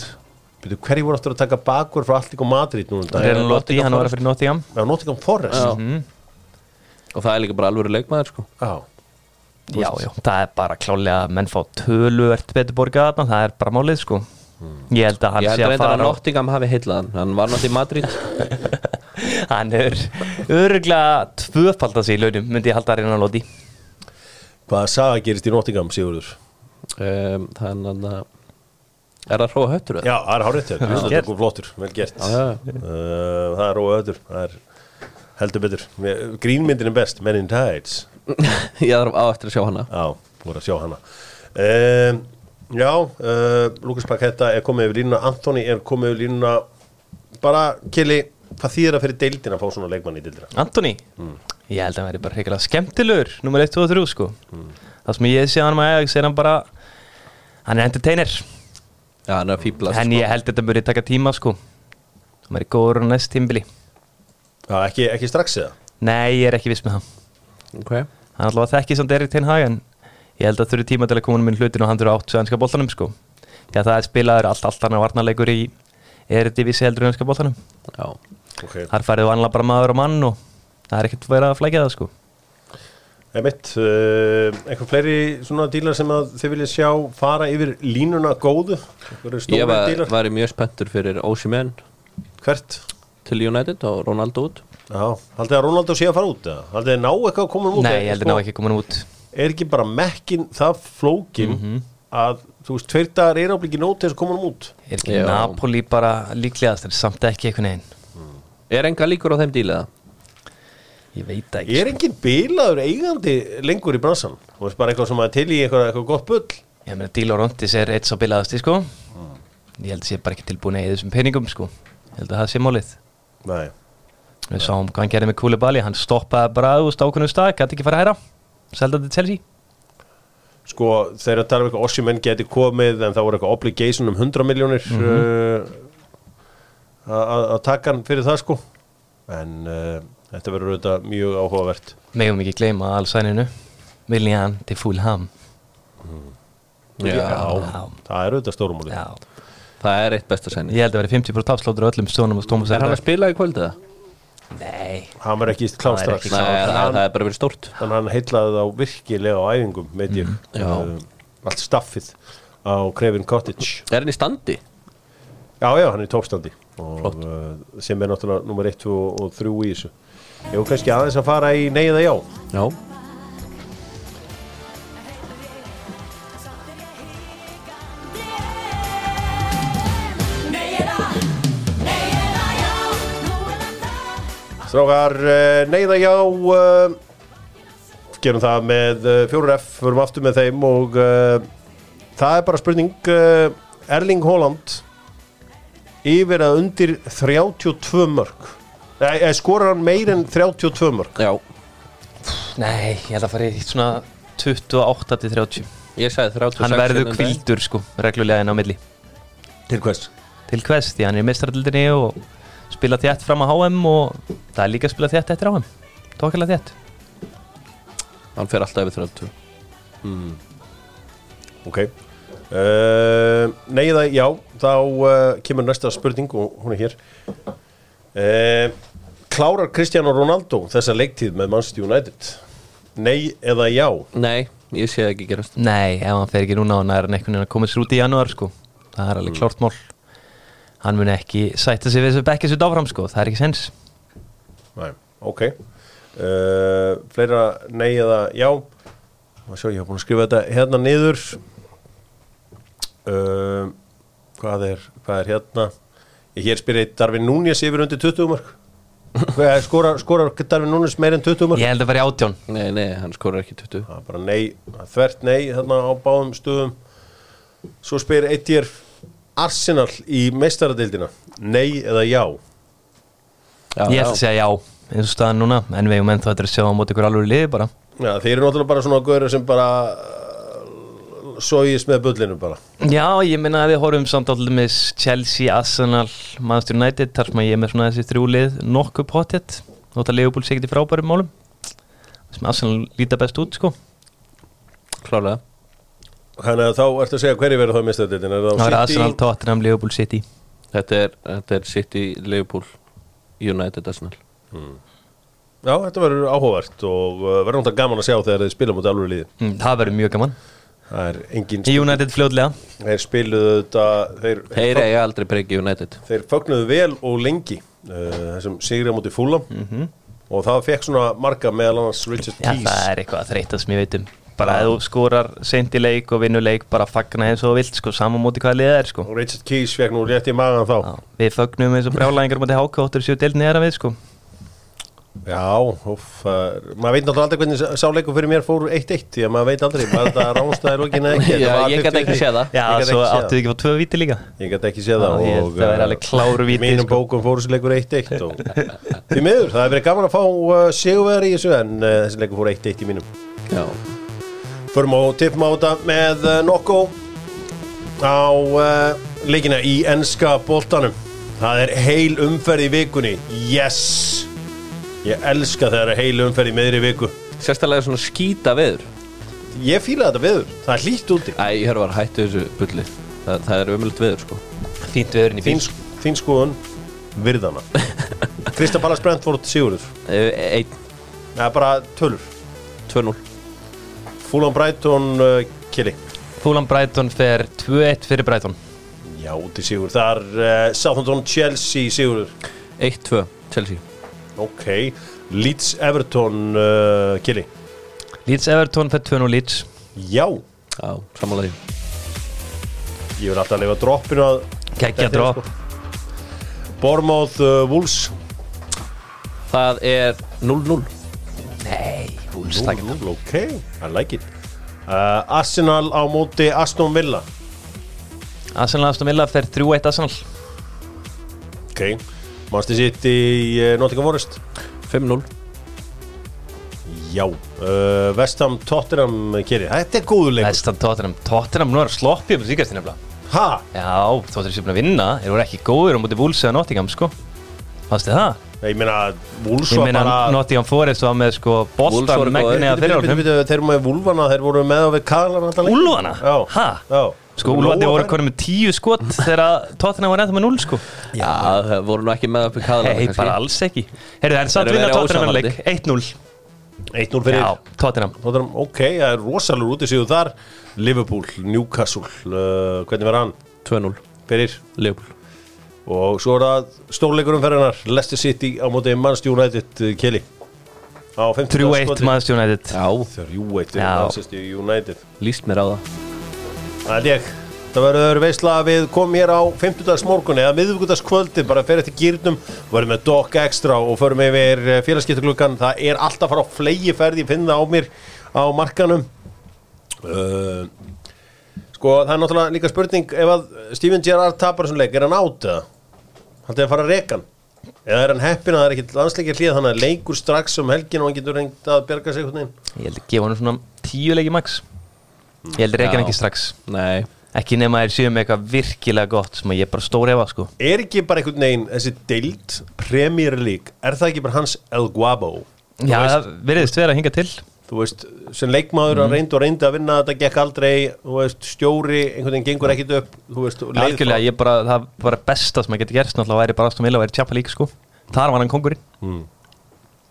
Byrju, hverju voru aftur að taka bakur frá Alltík og Madrid núna daginn? Real Lotti, hann var að fyrir Nottingham Já, Nottingham Forest Já. Mhm. Og það er líka bara alvöru leikmaður sko Já. Já, já, það er bara klálega að menn fá töluvert betur borgað þarna, það er bara málið sko Ég held að hann Ég sé held að reyndar að fara Nottingham hafi heitlað hann var náttúrulega í Madrid Hann er öruglega tvöfald að sig í launum, myndi ég halda að reyna að lóti Hvaða saga gerist í Nottingham, Sigurður? Um, Þannig að Er það hróa höttur? Já, það er þetta gert. er flottur, vel gert. Já, já. Uh, Það er róa öður, það er heldur betur. Grínmyndin er best, Men in Tides Ég þarf á eftir að sjá hana. Já, voru að sjá hana. Um, Já, uh, Lukas Paketta er komið yfir línuna. Antoni er komið yfir línuna. Bara, Kili, hvað þýðir að fyrir deildina að fá svona leikmann í deildina? Antoni, ég held að hann veri bara hreikala skemmtilegur Númer 1, 2 og 3 sko. Það sem ég sé hann með Ajax er hann bara Hann er entertainer. Já, hann er að fýblast En ég held að þetta buri taka tíma sko. Hann veri góður á næst tímbili. Já, ekki, ekki strax eða? Nei, ég er ekki viss með það. Ok. Hann er alltaf að þekki samt Erik Ten Hag En ég held að þurfi tíma til að koma minn hlutin Og hann þurfi átt svenska boltanum sko. Já, það er spilaður allt, allt annað varnarleikur í Eredivísi heldur svenska boltanum. Já. Ok, Þar færið vanlega bara maður og mann Og það er ekkert verið að flækja það sko einmitt uh, Eitthvað fleiri svona dílar sem að þið viljið sjá fara yfir línuna góðu? Ég var, var mjög spenntur fyrir Osimhen Hvert? til United og Ronaldo út Já, haldið að Ronaldo sé að fara út? Haldið að ná eitthvað að koma út Nei, ég heldur Sko, ná ekki komin út Er ekki bara mekkin það flókin að, þú veist, tveir dagar er áblikið nót til þess að koma út Er ekki Já. Napoli bara líklegast en samt ekki einhvern veginn Er enga líkur á þeim díliða? Ég veit ekki Er enginn bilaður eigandi lengur í bransan? Þú veist bara eitthvað sem að til í eitthvað, eitthvað gott bull. Ég meina Díla Rontis er eitt sá bilaðasti sko. Ég held að sé bara ekki tilbúin í þessum peningum sko. Ég held að það sé málið. Nei. Við sáum hvað hann gerði með Koulibaly. Hann stoppaði bara úr stákunum stað Gæti ekki fara að hæra Selda til Chelsea. Sko, þegar að tala um eitthvað Ossimenn geti komið en það voru eitthvað obligation um 100 miljónir uh, að að taka hann fyrir það sko. En uh, þetta verður auðvitað mjög áhugavert. Megum ekki gleyma allsæninu William til Fulham. Já. það er auðvitað stórumúli Já. Það er eitt besta senni Ég held að vera 50% afsláttur á öllum stónum Er hann að spila í kvöldið það? Nei, hann var ekki Það er strax. ekki Nei, það, hann, það er bara verið stórt. Hann, hann heitlaði þá virkilega á æfingum veit ég, Já. uh, allt staffið á Krevin Cottage. Er hann í standi? já já, hann er í tópstandi og uh, sem er náttúrulega nummer 1 og, og 3 í þessu var kannski aðeins að fara í nei eða já. Já. Strákar, uh, neyða já uh, Gerum það með uh, 4F Förum aftur með þeim og uh, Það er bara spurning uh, Erling Haaland Yfir að undir 32 mörg Nei, eh, skorar hann meir en 32 mörg Já. Nei, ég held að fara í svona 28 til 30 Ég sagði 36 Hann verður kvildur sko, reglulega inn á milli. Til hvers? Til hvers, því hann er mestradildinni og spila þétt fram á HM og það er líka að spila þétt eftir HM Tókala þétt. Hann fer alltaf yfir 32 Ok. Uh, Neyða já Þá uh, kemur næsta spurning og hún er hér uh, Klárar Cristiano Ronaldo þessa leiktíð með Manchester United? Nei eða já? Nei, ég sé það ekki gerast. Nei, ef hann fer ekki núna og næra veginn að koma sér út í janúar sko. Það er alveg klárt mál. Hann mun ekki sætta sig við þessu bekkis út áfram sko, það er ekki sens Nei, ok. Uh, Fleira nei eða já? Má sjá, ég hef búin að skrifa þetta hérna niður. Uh, Hvað er hvað er hérna Ég hér spyrir Darvin Núñez yfir undir 20 mark er skorar, skorar Darvin Núñez meir en 20 mark? Ég held að fara í átjón Nei, nei, hann skorur ekki 20 Það er bara nei, þvert nei þarna á báðum stöðum. Svo spyr eitt ég Arsenal í meistaradildina Nei eða já? Já, Ég ætla að segja já, eins og staðan núna En við erum ennþá þetta að sjá á móti ykkur alveg liði bara. Já, þeir eru náttúrulega bara svona góður sem bara sógist með bullinu bara. Já, ég minna að við horfum samt allir með Chelsea, Arsenal, Manchester United Þar sem að ég er með svona þessi þrjú lið nokkuð pottet Nótt að Leopold ekki í frábærum málum. Sem Arsenal líta best út sko. Klálega. Þannig að þá ertu að segja hverju verður þá meistaradildina Er Það það er á Arsenal, City? Tottenham, Leopold City. Þetta er, þetta er City, Liverpool United Arsenal. Já, þetta verður áhugavert og uh, verður náttúrulega gaman að sjá þegar þeir spila mútið alveg liði. Mm, Það verður mjög gaman Það er engin Í United fljótlega. Þeir spiluðu þetta þeir, Þeir eiga aldrei breyki United. þeir fögnuðu vel og lengi uh, þessum sigri á mútið fúlam og það fekk svona marga meðal annars Richard Já, Keys. það er eitthvað að þreyta sem ég veit um. Bara að þú skorar seint í leik og vinnu leik bara fagna eins og vilt sko, saman móti hvaða liða er sko. Og Richard Keys fekk nú rétt í magan þá. Já, Við fögnum eins og brjálæðingar móti háka óttur séu deild neðra við sko Já, óf, uh, maður veit náttúrulega aldrei hvernig sá leikur fyrir mér fór 1-1 því að maður veit aldrei, var þetta ránstæðir og ekki Já, ég gæti 50-50. ekki séð það. Já, svo áttu þið ekki á tvö víti líka? Ég gæti ekki séð það og það er uh, alveg klár víti, Í mínum sko. bókum fóru þessi leikur 1-1 og því miður, það hefur verið gaman að fá uh, sigurveri í þessu en uh, þessi leikur fór 1-1 í mínum. Já. Förum á tippum á þetta með uh, Nokko á uh, leikina í enska boltanum. Það er heil umferð í vikunni. Yes Ég elska þegar það er heil umferð í meðri viku. Sérstælega svona skýta veður. Ég fíla þetta veður, það er hlýtt úti. Æ, ég hörðu að hættu þessu bulli. Það, það er umöld veður sko. Fínt viðurinn í Þín, bíl. þín skoðun, virðana Krista Pallas Brentford Sigurður. Einn, Það er bara tölur. 2-0 Fúlan Brighton uh, Kili Fúlan Brighton fer 2-1 fyrir Brighton. Já, úti Sigur Þar uh, Southampton Chelsea Sigurður. 1-2 Chelsea Ok Leeds Everton uh, Kili Leeds Everton fer 2-0 Leeds. Já. Já, samanlega Ég vil alltaf lifa droppinu að Kekja Þetta er drop sko. Bournemouth uh, Wolves. Það er 0-0 Nei, takk 0-0, Ok, I like it. Uh, Arsenal á móti Aston Villa. Arsenal Aston Villa fer 3-1 Arsenal. Ok Manchester City uh, Nottingham Forest. 5-0 Já uh, Vestham Tottenham Kili Þetta er góðu leikur. Vestan Tottenham. Tottenham nú er að sloppi upp síkast nefnilega. Ha? Já, Tottenham sé búin að vinna. Þeir voru ekki góður á móti Wolves eða Nottingham sko. Fannst þið það? Ég meina Wolves Ég var meina bara Nottingham Forest var með sko voru megninni góðir. að bíddu, Þeir eru með Wolfana, þeir voru með á við Kalan Úlfana? Já, Ha? já Sko, Úlfandi voru konum með tíu skot þegar Tottenham var ennþá með 0 sko. Já, það voru nú ekki með upp í kaðla Hei, bara alls ekki. Heyrðu, en samt Þeir eru vinna Tottenham ósamandi. leik 1-0 1-0 fyrir Já, Tottenham. Tottenham, ok, það er rosalur út í síðu þar. Liverpool, Newcastle uh, hvernig var hann? 2-0 fyrir? Leopold og svo er það stórleikurum ferðarnar Leicester City á móti Manchester United uh, Kelly. Á 50. 3-1 Manchester United. Já, 3-1 fyrir Já. Manchester United. Líst mér á það Það er ég. Það verður veisla að við komum hér á 50. morgun eða miðvíkudagskvöldi bara fyrir eftir gýrnum verðum með Doc Extra og förum yfir félagskiptagluggan það er alltaf að fara á flegi ferð ég finn það á mér á markanum. Uh, sko það er náttúrulega líka spurning ef að Steven Gerrard tapar þessum leik er hann átt eða? Haldið að fara að reka hann? Eða er hann heppin að það er ekki landsleikir hlýða þannig að leikur strax um helgin og hann getur reynd að berga sig Ég held að gefa hann svona tíu leiki max Ég held að Já. ekki strax. Nei, Ekki nema þeir séu með eitthvað virkilega gott sem að ég bara stór efa sko. Er ekki bara einhvern veginn þessi deild Premier League, er það ekki bara hans El Guabo? Þú Já, veist, það veriðist vera að hinga til. Þú veist, sem leikmaður mm. reyndi og reyndi að vinna þetta gekk aldrei, þú veist, stjóri einhvern veginn gengur ekkit upp, þú veist og leið Algjörlega, ég bara, það var besta sem að geta gerst náttúrulega væri bara Aston Villa og væri tjapa líka sko. Þar var hann kongurinn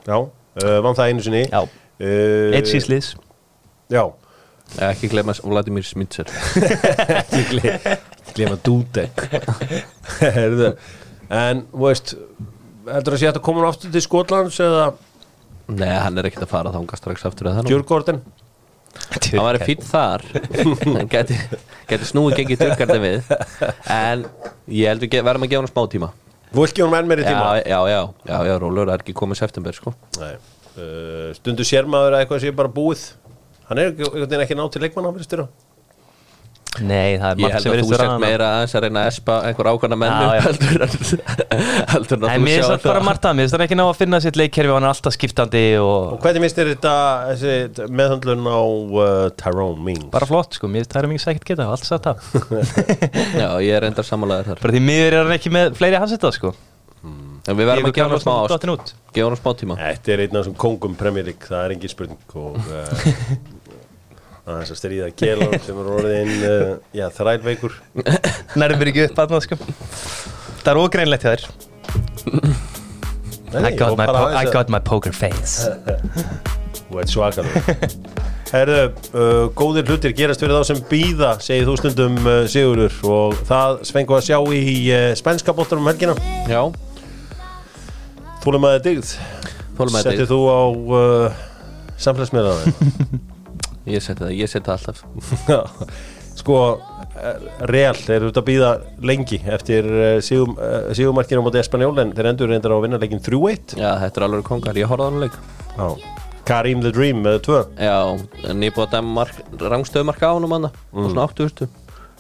Já, uh, vann það einu sinni. Já. uh, Eitt sísliðs Já, ekki glemma Vladimir Smitser glema Dudek. En, veist heldur að sé að koma hann aftur til Skotlands eða? Nei, hann er ekkert að fara þanga strax aftur að það Djurgården Hann var fýtt þar. Hann geti snúið gengið djurgarni við. En ég held við ge- verðum að gefa hann smá tíma. Þú vilt gefa hann enn meiri Já, tíma? já, já, já, já, rólur, það er ekki komið september sko. Uh, stundu sér maður að eitthvað sé bara búið hann er ekki- ekki nátt til leikmann hann virðist þér Nei, það er Ég margt held sem að veriðist þú vera sett annað. meira aðeins að reyna að espa einhver ákvæmna mennu Já, já. heldur en Nei, að mér þú er sjá satt bara margt að, mér. Er það ekki ná að finna sitt leikkerfi og hann er alltaf skiptandi og og hvernig minnst þér þetta þessi meðhandlun á uh, Tyrone Mings? Bara flott sko, mér er mikið sækitt geta, allt satt það Já, ég er reyndar samanlegaður þar. Bara því miður er hann ekki með fleiri hansetta sko. En við verðum að gefa hann smá ást. Gefa hann smá tíma. Þetta er einn af þessum kongum League það er engin spurning og uh, það er þess að stríða Kjelon sem er orðin uh, já, þrælveikur. Nærðum mér ekki upp að það sko. Það er ógreinlegt hjá þér. I got, my I að- got my poker face. Þú ert svakalur Herðu, uh, góðir hlutir gerast fyrir þá sem býða segir þú stundum uh, Sigurður. Og það svengu að sjá í uh, spænska bóttar um helgina. Já, Þúlum að það digð þólum að Settið þú á uh, samfélagsmiðlaðin Ég seti það, ég seti það alltaf. Sko, eh, Real þeir eru út að býða lengi eftir uh, sigumarkinu á móti Espanjól en þeir endur reyndar á að vinna leikin 3-1 Já, þetta er alveg kongar, ég horfði á hann leik. Karim the Dream með 2 Já, en ég er búið að rangstöðumarka á honum hann og svona 80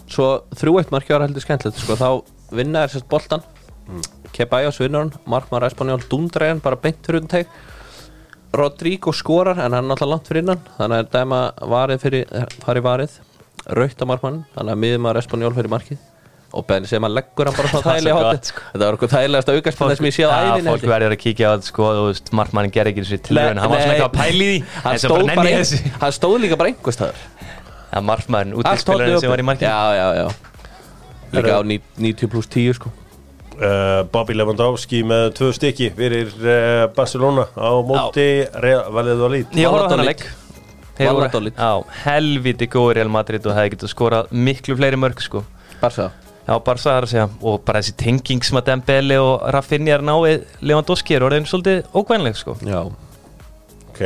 Svo 3-1 marki var heldur skemmtilegt sko, þá vinna er sérst boltan mm. Kebajos vinnur hann, Markmar Espanjól dundræðan bara beint fyrir utan teik Rodrigo skorar en hann er alltaf langt fyrir innan. Þannig að dæma varið fyrir farið varið, raukt á Markmann þannig að miðumar Espanjól fyrir markið. Og Benni sem að leggur hann bara svona þægilega gott, sko. þetta var okkur þægilegast að aukarspilna sem ég séð Já, æðin fólk verður að kíkja á þetta sko Þú veist, markmannin gerði ekki þessi tilhörun Hann var svona eitthvað að pæli því. hann stóð, bara þessu. hann stóð líka bara einhver staðar. Já, markmannin, Allt horfði útilspilarinn sem var í markið Já, já, já. Líka á ní- 90 pluss 10 sko Bobby Lewandowski með 2 stykki fyrir uh, Barcelona á móti Real Valið og Lít Ég Valladolid. Já, helviti góður Real Madrid og hefði getað skorað miklu fleiri mörg sko. Barsa Já, Barca þar að segja. Og bara þessi tenging sem að Dembele og Rafinha er náið Lewandowski er orðin svolítið ókvænleg sko. Já. Ok.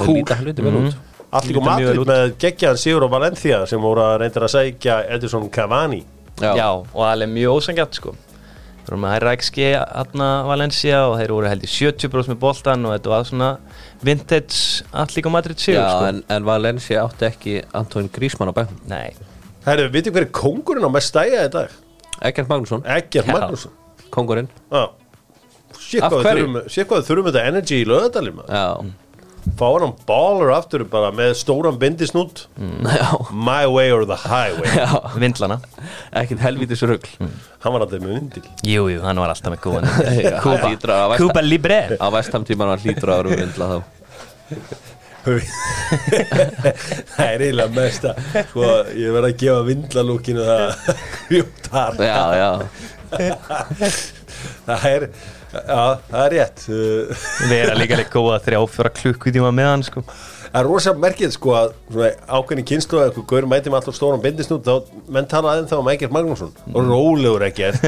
Allíku Lítur mjög Madrid með geggjaðan Sigur og Valencia sem voru að reynda að sækja Edison Cavani. Já, og alveg mjög ósangjart sko Þeir voru með hæra XG aðna Valencia og þeir voru held í 70% með boltan og þetta var svona vintage Allíku Madrid sigur Já, sko. en, en Valencia átti ekki Antoine Griezmann á bæk Nei, Herru, vitið hver er kongurinn á mest stæja í dag? Egert Magnússon, Já. Magnússon. Kongurinn Já. Sér hvað við hverju? þurfum- við þurfum þetta energy í löðadalinn maður. Já, Fá hann baller aftur bara með stóran bindisnút. Já, My way or the highway. Já. Vindlana. Ekkert helvítis rugl. Hann var alltaf með vindil. Jú, jú, hann var alltaf með góðan Cuba Libre. Á vestamtíman var hlýtur að vera vindla þá. Það er eiginlega mest að sko, ég verð að gefa vindlalúkinu það. Já. Það er, já, það er rétt. Við erum líka líka góða þrjá fjóra klukkutíma með hann sko. Það er rosa merkið sko að svona, ákveðni kynslu að eitthvað gaur mæti með alltaf stóran bindisnút þá menn tala aðeins þá um Egert Magnússon. Og rólegur Egert.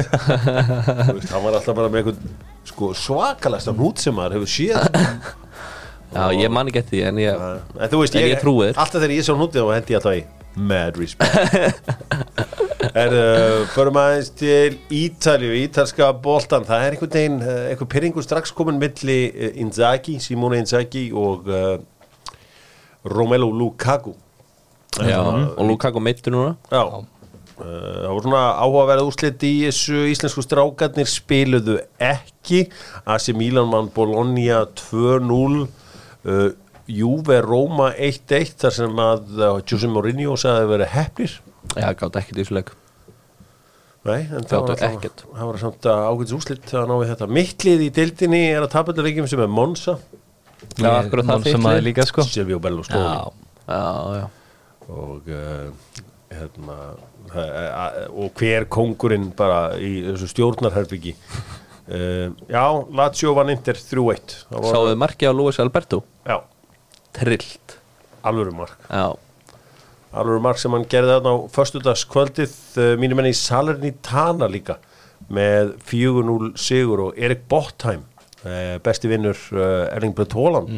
Hann var alltaf bara með eitthvað sko, svakalasta hnút sem maður hefur séð. Já, ég man ekki eftir því en ég en veist, En ég trúi þér. alltaf þegar ég sá hnútið þá hendi ég alltaf í mad respect. Er, uh, förum aðeins til Ítalju, ítalska boltan. Það er einhvern veginn, uh, einhver pyrringur strax komin milli uh, Inzaghi, Simone Inzaghi og uh, Romelu Lukaku. Já, og Lukaku meittur núna. Já. Það voru svona áhugaverð úrslit í þessu. Íslensku strákarnir spiluðu ekki. AC Milan mann Bologna 2-0 uh, Juve Roma 1-1 þar sem að uh, Jose Mourinho sagði að vera heppnir. Já, gátt ekkert í þessu leik. Nei, en það var, alltaf- það var samt ágætis úrslit að ná við þetta. Mittlið í deildinni er að tapölduleikjum sem er Monza. Já, akkurat það lið. líka sko. Silvio Berlusconi. Já, já og uh, hérna og hver kongurinn bara í þessu stjórnarherbyggi uh, já, Lazio vann Inter 3-1 Það var- Sáðu markið á Luis Alberto? Já, Trillt. Alvöru mark. Já, alvöru mark sem hann gerði þarna á föstudagskvöldið. Uh, mínum enn í Salernitana líka með 4-0 sigur og Erik Bottheim uh, besti vinnur uh, Erling Brett Haaland.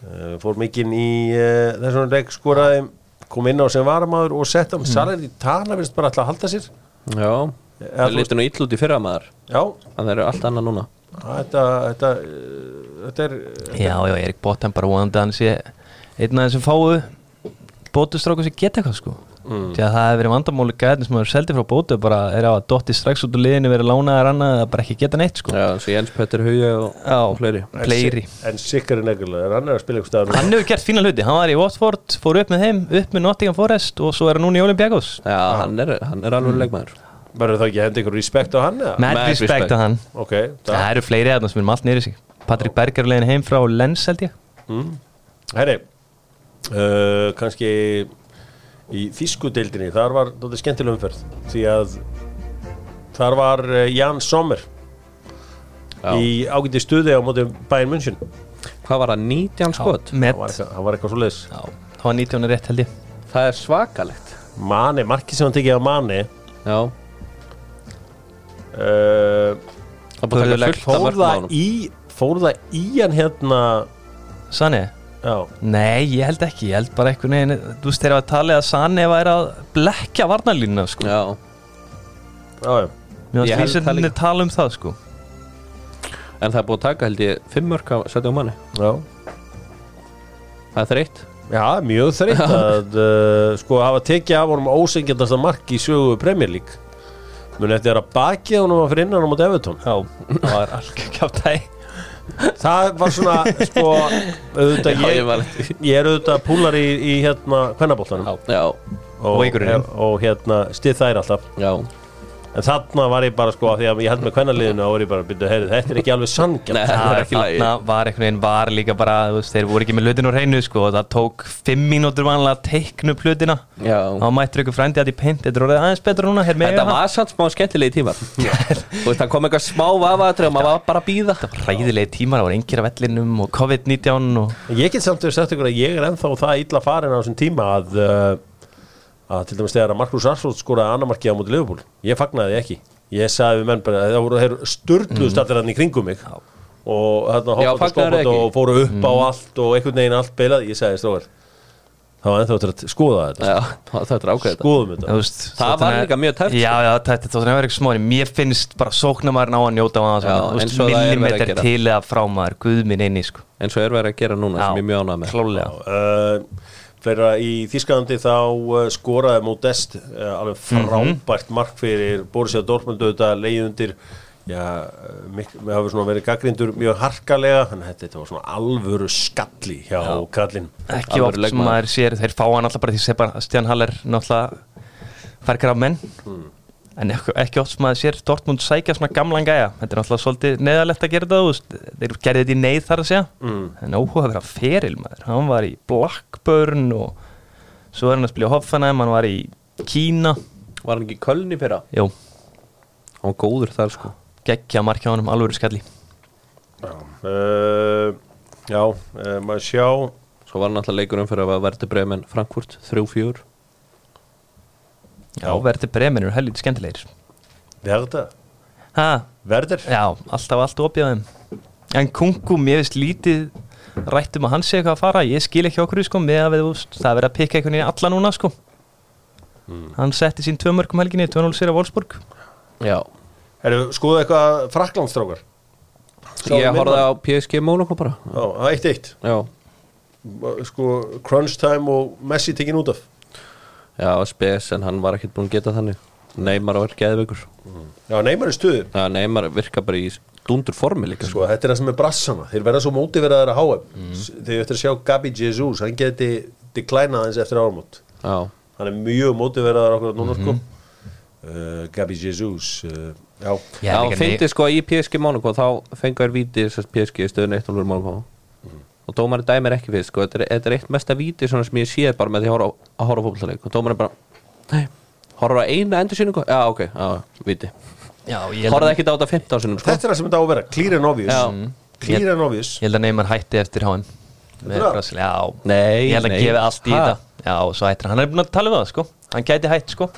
Uh, fór mikinn í þessum leik skoraði kom inn á sem varamaður og sett hann. Salernitana finnst bara alltaf að halda sér. Já. Það litur nú ill út í fyrra maður já, Það eru allt annað núna. Þetta þetta, þetta er Já, já, Erik Bottan bara vonandi að hann sé einn af þessum fáu bótustráku sem geta eitthvað sko. Mm. því að það hefur verið vandamáli gæðin sem hefur seldi frá bótu bara er á að dotti strax út úr liðinu verið lánaðar annað eða bara ekki geta neitt sko. Já, svo Jens Petter Hauja og, Já. og fleiri. En fleiri. en sikkar en ekkurlega, hann er að spila ykkur staðar Hann hefur gert fína hluti, hann var í Watford fór upp með þeim, upp með Nottingham Forest og svo er hann núna í Olympiakos. Já, hann er, hann er alveg leikmaður. Verður það ekki að henda ykkur respekt á hann respect respect. á hann. Ok, Það eru fleiri aðeins sem erum allt nýrið sig Patrik Berger er leiðin heim frá Lens held ég. Herri, uh, kannski í þýskudeildinni, þar var þetta skemmtileg umferð því að þar var uh, Jan Sommer Já. í ágæti stuði á móti Bayern München. Hvað var það, 19 skot? það var var eitthvað svo leiðis það var 19 rétt held ég. Það er svakalegt. Mane, markið sem hann tekið af Mane. Já, uh, það er búin að taka fullt af mörgum það ánum í, fór það í hann hérna? Sanni? já, Nei, ég held ekki, ég held bara einhvern veginn Þú veist, þegar að talið að Sanni væri að blekja varnarlínuna sko. Já, já, já. Mér Ég held finnst það vísindinni líka. tala um það sko. En það er búin að taka held ég fimm mörg að setja á manni. Já, Það er þreytt. Já mjög þreytt að uh, sko hafa tekið af honum ósengjandasta mark í sögu Premier League. Mun eftir að bakið honum að fyrir innan á móti Evertón Já, það var alveg kjátt hæg það var svona sko auðvitað Já, ég ég, var ég er auðvitað púlar í, í hérna kvennaboltanum. Já, og, Og einhverjum. og hérna stið þær alltaf. Já en þarna var ég bara sko því að ég held með kvennaliðinu og var ég bara byrjuð, heyrðu, þetta er ekki alveg sangjant það Þarna var einhvern veginn var líka bara veist, Þeir voru ekki með hlutin úr hreinu sko og Það tók fimm mínútur vanlega að teikna upp hlutina. Þá mættur ykkur frændi að í peint Þetta er orðið aðeins betra núna þetta var samt smá skemmtilegi tímar. Það kom eitthvað smá vafaðri og maður var bara að býða Ræðilegi tímar, það voru engir af vellinum og COVID-19 og Ég get samt að það til dæmis þegar að Markus Rashford skoraði annarmarki á móti Liverpool ég fagnaði ekki. Ég sagði við menn bara að það voru þeir sturluðst allir hann í kringum mig. Og Já, hoppandi fagnaðirðu skoppandi ekki? og fóru upp á allt og einhvern veginn allt beilað ég sagði stróðar það var ennþá að skoða þetta Já, er ákveð þetta. Skoðum þetta. Veist, Það var þannig- líka mjög tæpt, Já, já, þetta hefur ekki smári Mér finnst bara sóknarmærin á að njóta á Já, það og það gera. til eða frá maður, guð minn einni sko. Eins og er verið að gera núna sem ég mjög ánægð með Að í Þískalandi þá uh, skoraði Modest uh, alveg frábært mark fyrir Borussia Dortmund auðvitað leið undir já, mik- við hafum svona verið gaggrindur mjög harkalega þannig að þetta var svona alvöru skalli hjá kallinn Ekki Alvöru oft sem maður sér Þeir fá hann alltaf bara því Sebastian Haller náttúrulega færkar af menn En ekki, ekki oft sem maður sér Dortmund sækja svona gamlan gæja. Þetta er alltaf svolítið neðalegt að gera þetta. Þeir gerði þetta í neið þar að segja. Mm. En óhuga að vera feril maður. Hann var í Blackburn og Svo er hann að spila í Hoffenheim Hann var í Kína. Var hann ekki í Köln í fyrra? Jó, Hann var góður þar sko. Geggja markja á honum alvöru skalli uh, Já, uh, maður sjá. Svo var hann alltaf leikurinn fyrir að verði bremen Frankfurt 3-4 Já, verður bremin eru helviti skemmtilegir. Verða? Ha, Verður? Já, alltaf allt þeim. En Kungu, mér finnst lítið rætt um að hann sé eitthvað að fara. Ég skil ekki okkur, sko, með að við, úst, það er verið að pikka einhvern veginn alla núna, sko. Hann setti sín tvö mörgum helginni, 2-0 sér á Wolfsburg. Já. Erum skoðu eitthvað fraklandstrákar Ég horfði á PSG Monaco bara. Já, það er eitt eitt. Já. Sko, crunch time og Messi tekin út af Já, spes en hann var ekkert búinn að geta þannig. Neymar var geðveikur Já, neymar í stuður Já, Neymar virka bara í dundur formi líka Sko, þetta er það sem er brassana Þeir verða svo mótiveraðar að HM mm. Þegar eftir að sjá Gabi Jesus Hann geti deklænað hans eftir áramót. Já, Hann er mjög mótiveraðar okkur núna sko. Uh, Gabi Jesus uh, Já, Já, fyndi sko í PSG Monaco þá fengur þér víti þess að PSG stöðun 1-0 Monaco og dómarinn dæmir ekki fyrst sko, þetta er, þetta er eitt mesta víti svona sem ég sé bara með því að horfa að horfa fólkleik og dómarinn bara, nei, horfa eina endursýningu, já ok, já, víti. Horfaði að, ekki á þetta 15 sinum sko. þetta er það sem þetta á að vera Clear and obvious. Clear and obvious. ég held að Neymar hætti eftir Nei, Ég held að gefi allt í þetta. Já, og svo hættir hann, hann er búin að tala um það, sko. Hann gæti hætt, sko.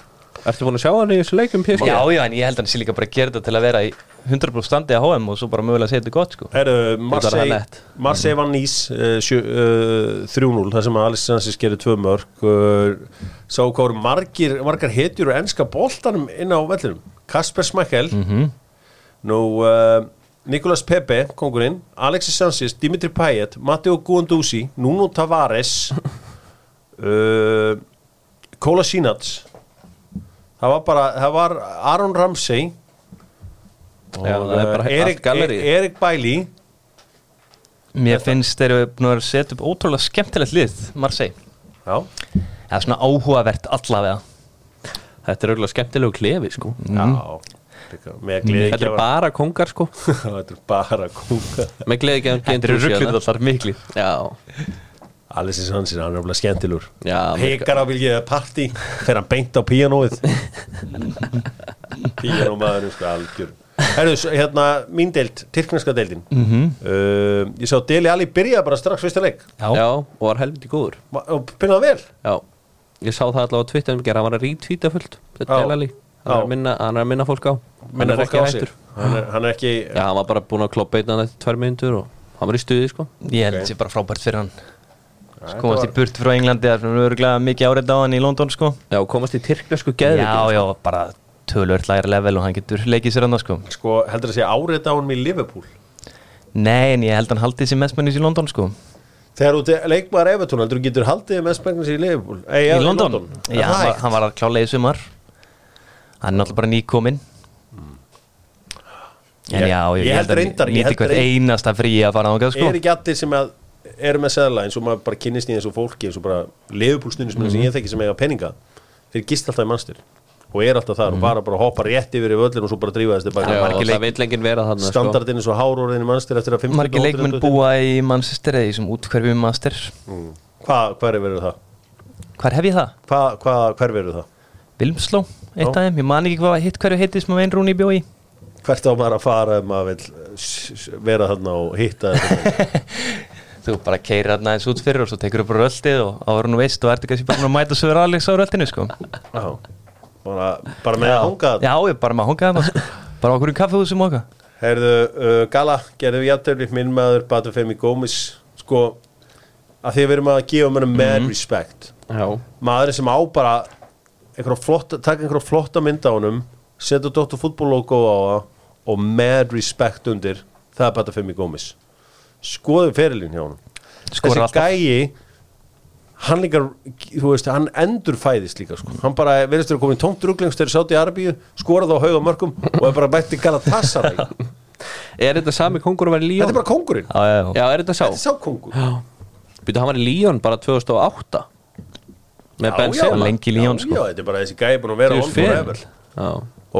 Ertu búin að sjá hann í þessu leikum? Já, já, en ég held að hann sé líka bara að gera þetta til að vera í 100% standi á HM og svo bara mögulega að segja þetta gott, sko. Herru, Þetta er Marseille. Marseille vann Nís uh, uh, 3-0 þar sem að Alex Sanchez gerir tvö mörg uh, sá hvað voru margir, margar hetjur og enska boltanum inn á vellinum. Kasper Smækkel nú uh, Nicolas Pepe, kongurinn Alexis Sanchez, Dimitri Payet Matteo Guendouzi, Nuno Tavares uh, Kola Sinac. Það var bara, það var Aron Ramsey Já, það er bara uh, Erik. E- Erik Bailey Mér finnst þeir eru búin að setja upp ótrúlega skemmtilegt lið, Marseille. Já, Það er svona áhugavert allavega. Þetta er auðvitað skemmtilegu klefi sko. Já. Með gleði Þetta er bara kongar sko. Þetta er bara kúka Með gleði ekki Þetta eru rugglið allar mikli Já, Alessis Hansin, hann er alveg skemmtilur Já, Hekar á vilja partí Fer hann beint á píanóið. Píanómaður sko algjör Herðu, svo, hérna, mín deild, tyrkneska deildin. Mhm. uh, Ég sá Deli Ali byrja bara strax fyrsta leik. Já, já, og var helviti góður. Ma- og byrjaði vel. Já, ég sá það allavega á Twitter um gera, hann var að rítvíta fullt Þetta er Delali Hann er að minna, hann er að minna fólk á. Minna fólk á sig. Hann er, hann er ekki Já, hann var bara búinn að kloppa einn eftir tvær myndur og hann var í stuði sko. Ég held Ok. þetta sé bara frábært fyrir hann. Þetta Komast var- í burt frá Englandi Það er örgulega mikið árið á hann í London, sko. Já, komast í tyrknesku geðviki Já, já, bara tölvöld læra level og hann getur leikið sér hann, sko. Sko, heldur að sé árið á hann í Liverpool? Nei, en ég held að hann haldið sér mestmennis í London, sko. Þegar þú leikmaður Evertón, heldur þú getur haldið með spengnis í Liverpool? Ei, Í London? Er Já, það hann hann var að klála í sumar. Hann er náttúrulega bara nýkominn. En Ég- já, ég, ég held að reyndar- nýti held hvert einasta frí að fara ángað, sko. Er ekki allir sem að eru með seðla eins og maður bara kynnist í þessu fólki eins og bara leifupúlstunni sem ég þekki sem eiga peninga? Þeir gist alltaf í mannstur og er alltaf þar og bara, bara hoppa rétt yfir í völlin og svo bara drífa þess tilbaka og margir það vill enginn vera þannig sko. standardin er svo hárórðin í mannstur eftir að 50 Margir leikmenn búa í Manchester eða í þessum útkverfi Master hvað hver er verið það? Hvar hef ég það? Hvað, hvað, hver verið það? Vilmsló, eitt af þeim Ég man ekki hvað hitt hverju heitið sem að vein Rúni bjó í Hvert á maður að fara ef maður vil vera þarna og hitta? Þú bara keirir hann aðeins út fyrir og svo tekur upp röldið og áður nú veist og bara búin að mæta sögur Alex á röldinu sko. Já. bara, bara með að hanga Já, ég bara maður hongaði maður sko. bara okkur í kaffehúsum okkar Herðu, uh, Gala, gerðu við játtöfli minn maður, Batufemi Gómez sko, að því að við erum að gefa mér mad respect Já, maður sem á bara flotta, taka einhverja flotta mynd á honum setja Dr. Fútbol logo á það og mad respect undir það er Batufemi Gómez skoðu ferilinn hjá honum Skorar þessi alltaf. gæi hann líka, þú veist, hann endur fæðist líka, sko, hann bara verðist að koma í tómt ruglengst þegar sátt í Arabíu, skorað á hauga mörgum og er bara bætti Galatasaray. Er þetta sami kongur að vera í þetta Líón? er bara kongurinn, Já, já, já. Já, er þetta sá? þetta er sá kongur Býtu, hann var í Líón bara 2008 Með Ben Sema lengi í já, sko. já, þetta er bara þessi gæi búin að vera on Fyrir forever Já,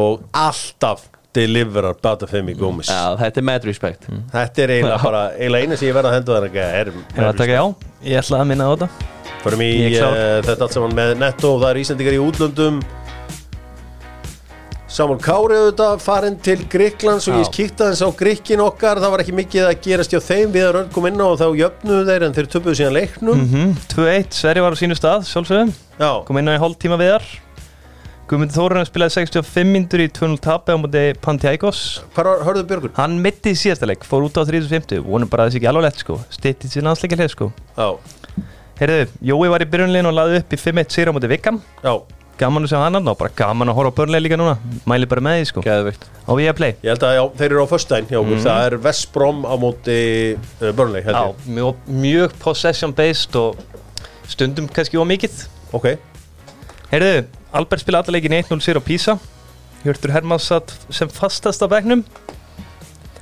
og alltaf deliverar Batafemi Gómez. Já, þetta er mad respect. Þetta er eiginlega bara eiginlega eina sem ég verð að henda er, Hefur að taka já, ég ætla að minna á þetta Förum í uh, þetta allt saman með netto. Það er Íslandingar í útlöndum. Samuel Kári auðvitað farin til Gríklands og ég kíkta þess á Gríkin okkar. Það var ekki mikið að gerast hjá þeim. Við að rönd kom inn á og þá jöfnuðu þeir en þeir töpuðu síðan leiknum. Mm 2-1, Sverri var á sínu stað, sjálfsögum Já, kom inn á í hálftíma viðar. Guðmundur Þórun spilaði 65 myndur í 2-0 tapi á móti Pantækos hvað var- hörðu Björgur? Hann mitti í síðasta leik, fór út á 350 vonum bara að sé ekki alveg lett sko. Stittið sér landsleikja hlið sko. Já, Heyrðu, Jói var í byrjunlegin og laði upp í 5-1 sigur á móti Vikam já, Gaman að sjá hann og bara gaman að horfa á börnlega líka núna. Mæli bara með því sko. Gæðvikt á Viaplay. Ég held að já, þeir eru á föstudaginn hjá okkur, það er Vestbrom á móti uh, Burnley held Já, ég mjög, mjög possession based og stundum kannski ómikið Ok, Heyrðu, Albert spila alla leikin 1-0 sér á Písa Hjörtur Hermanns satt sem fastast á bekknum.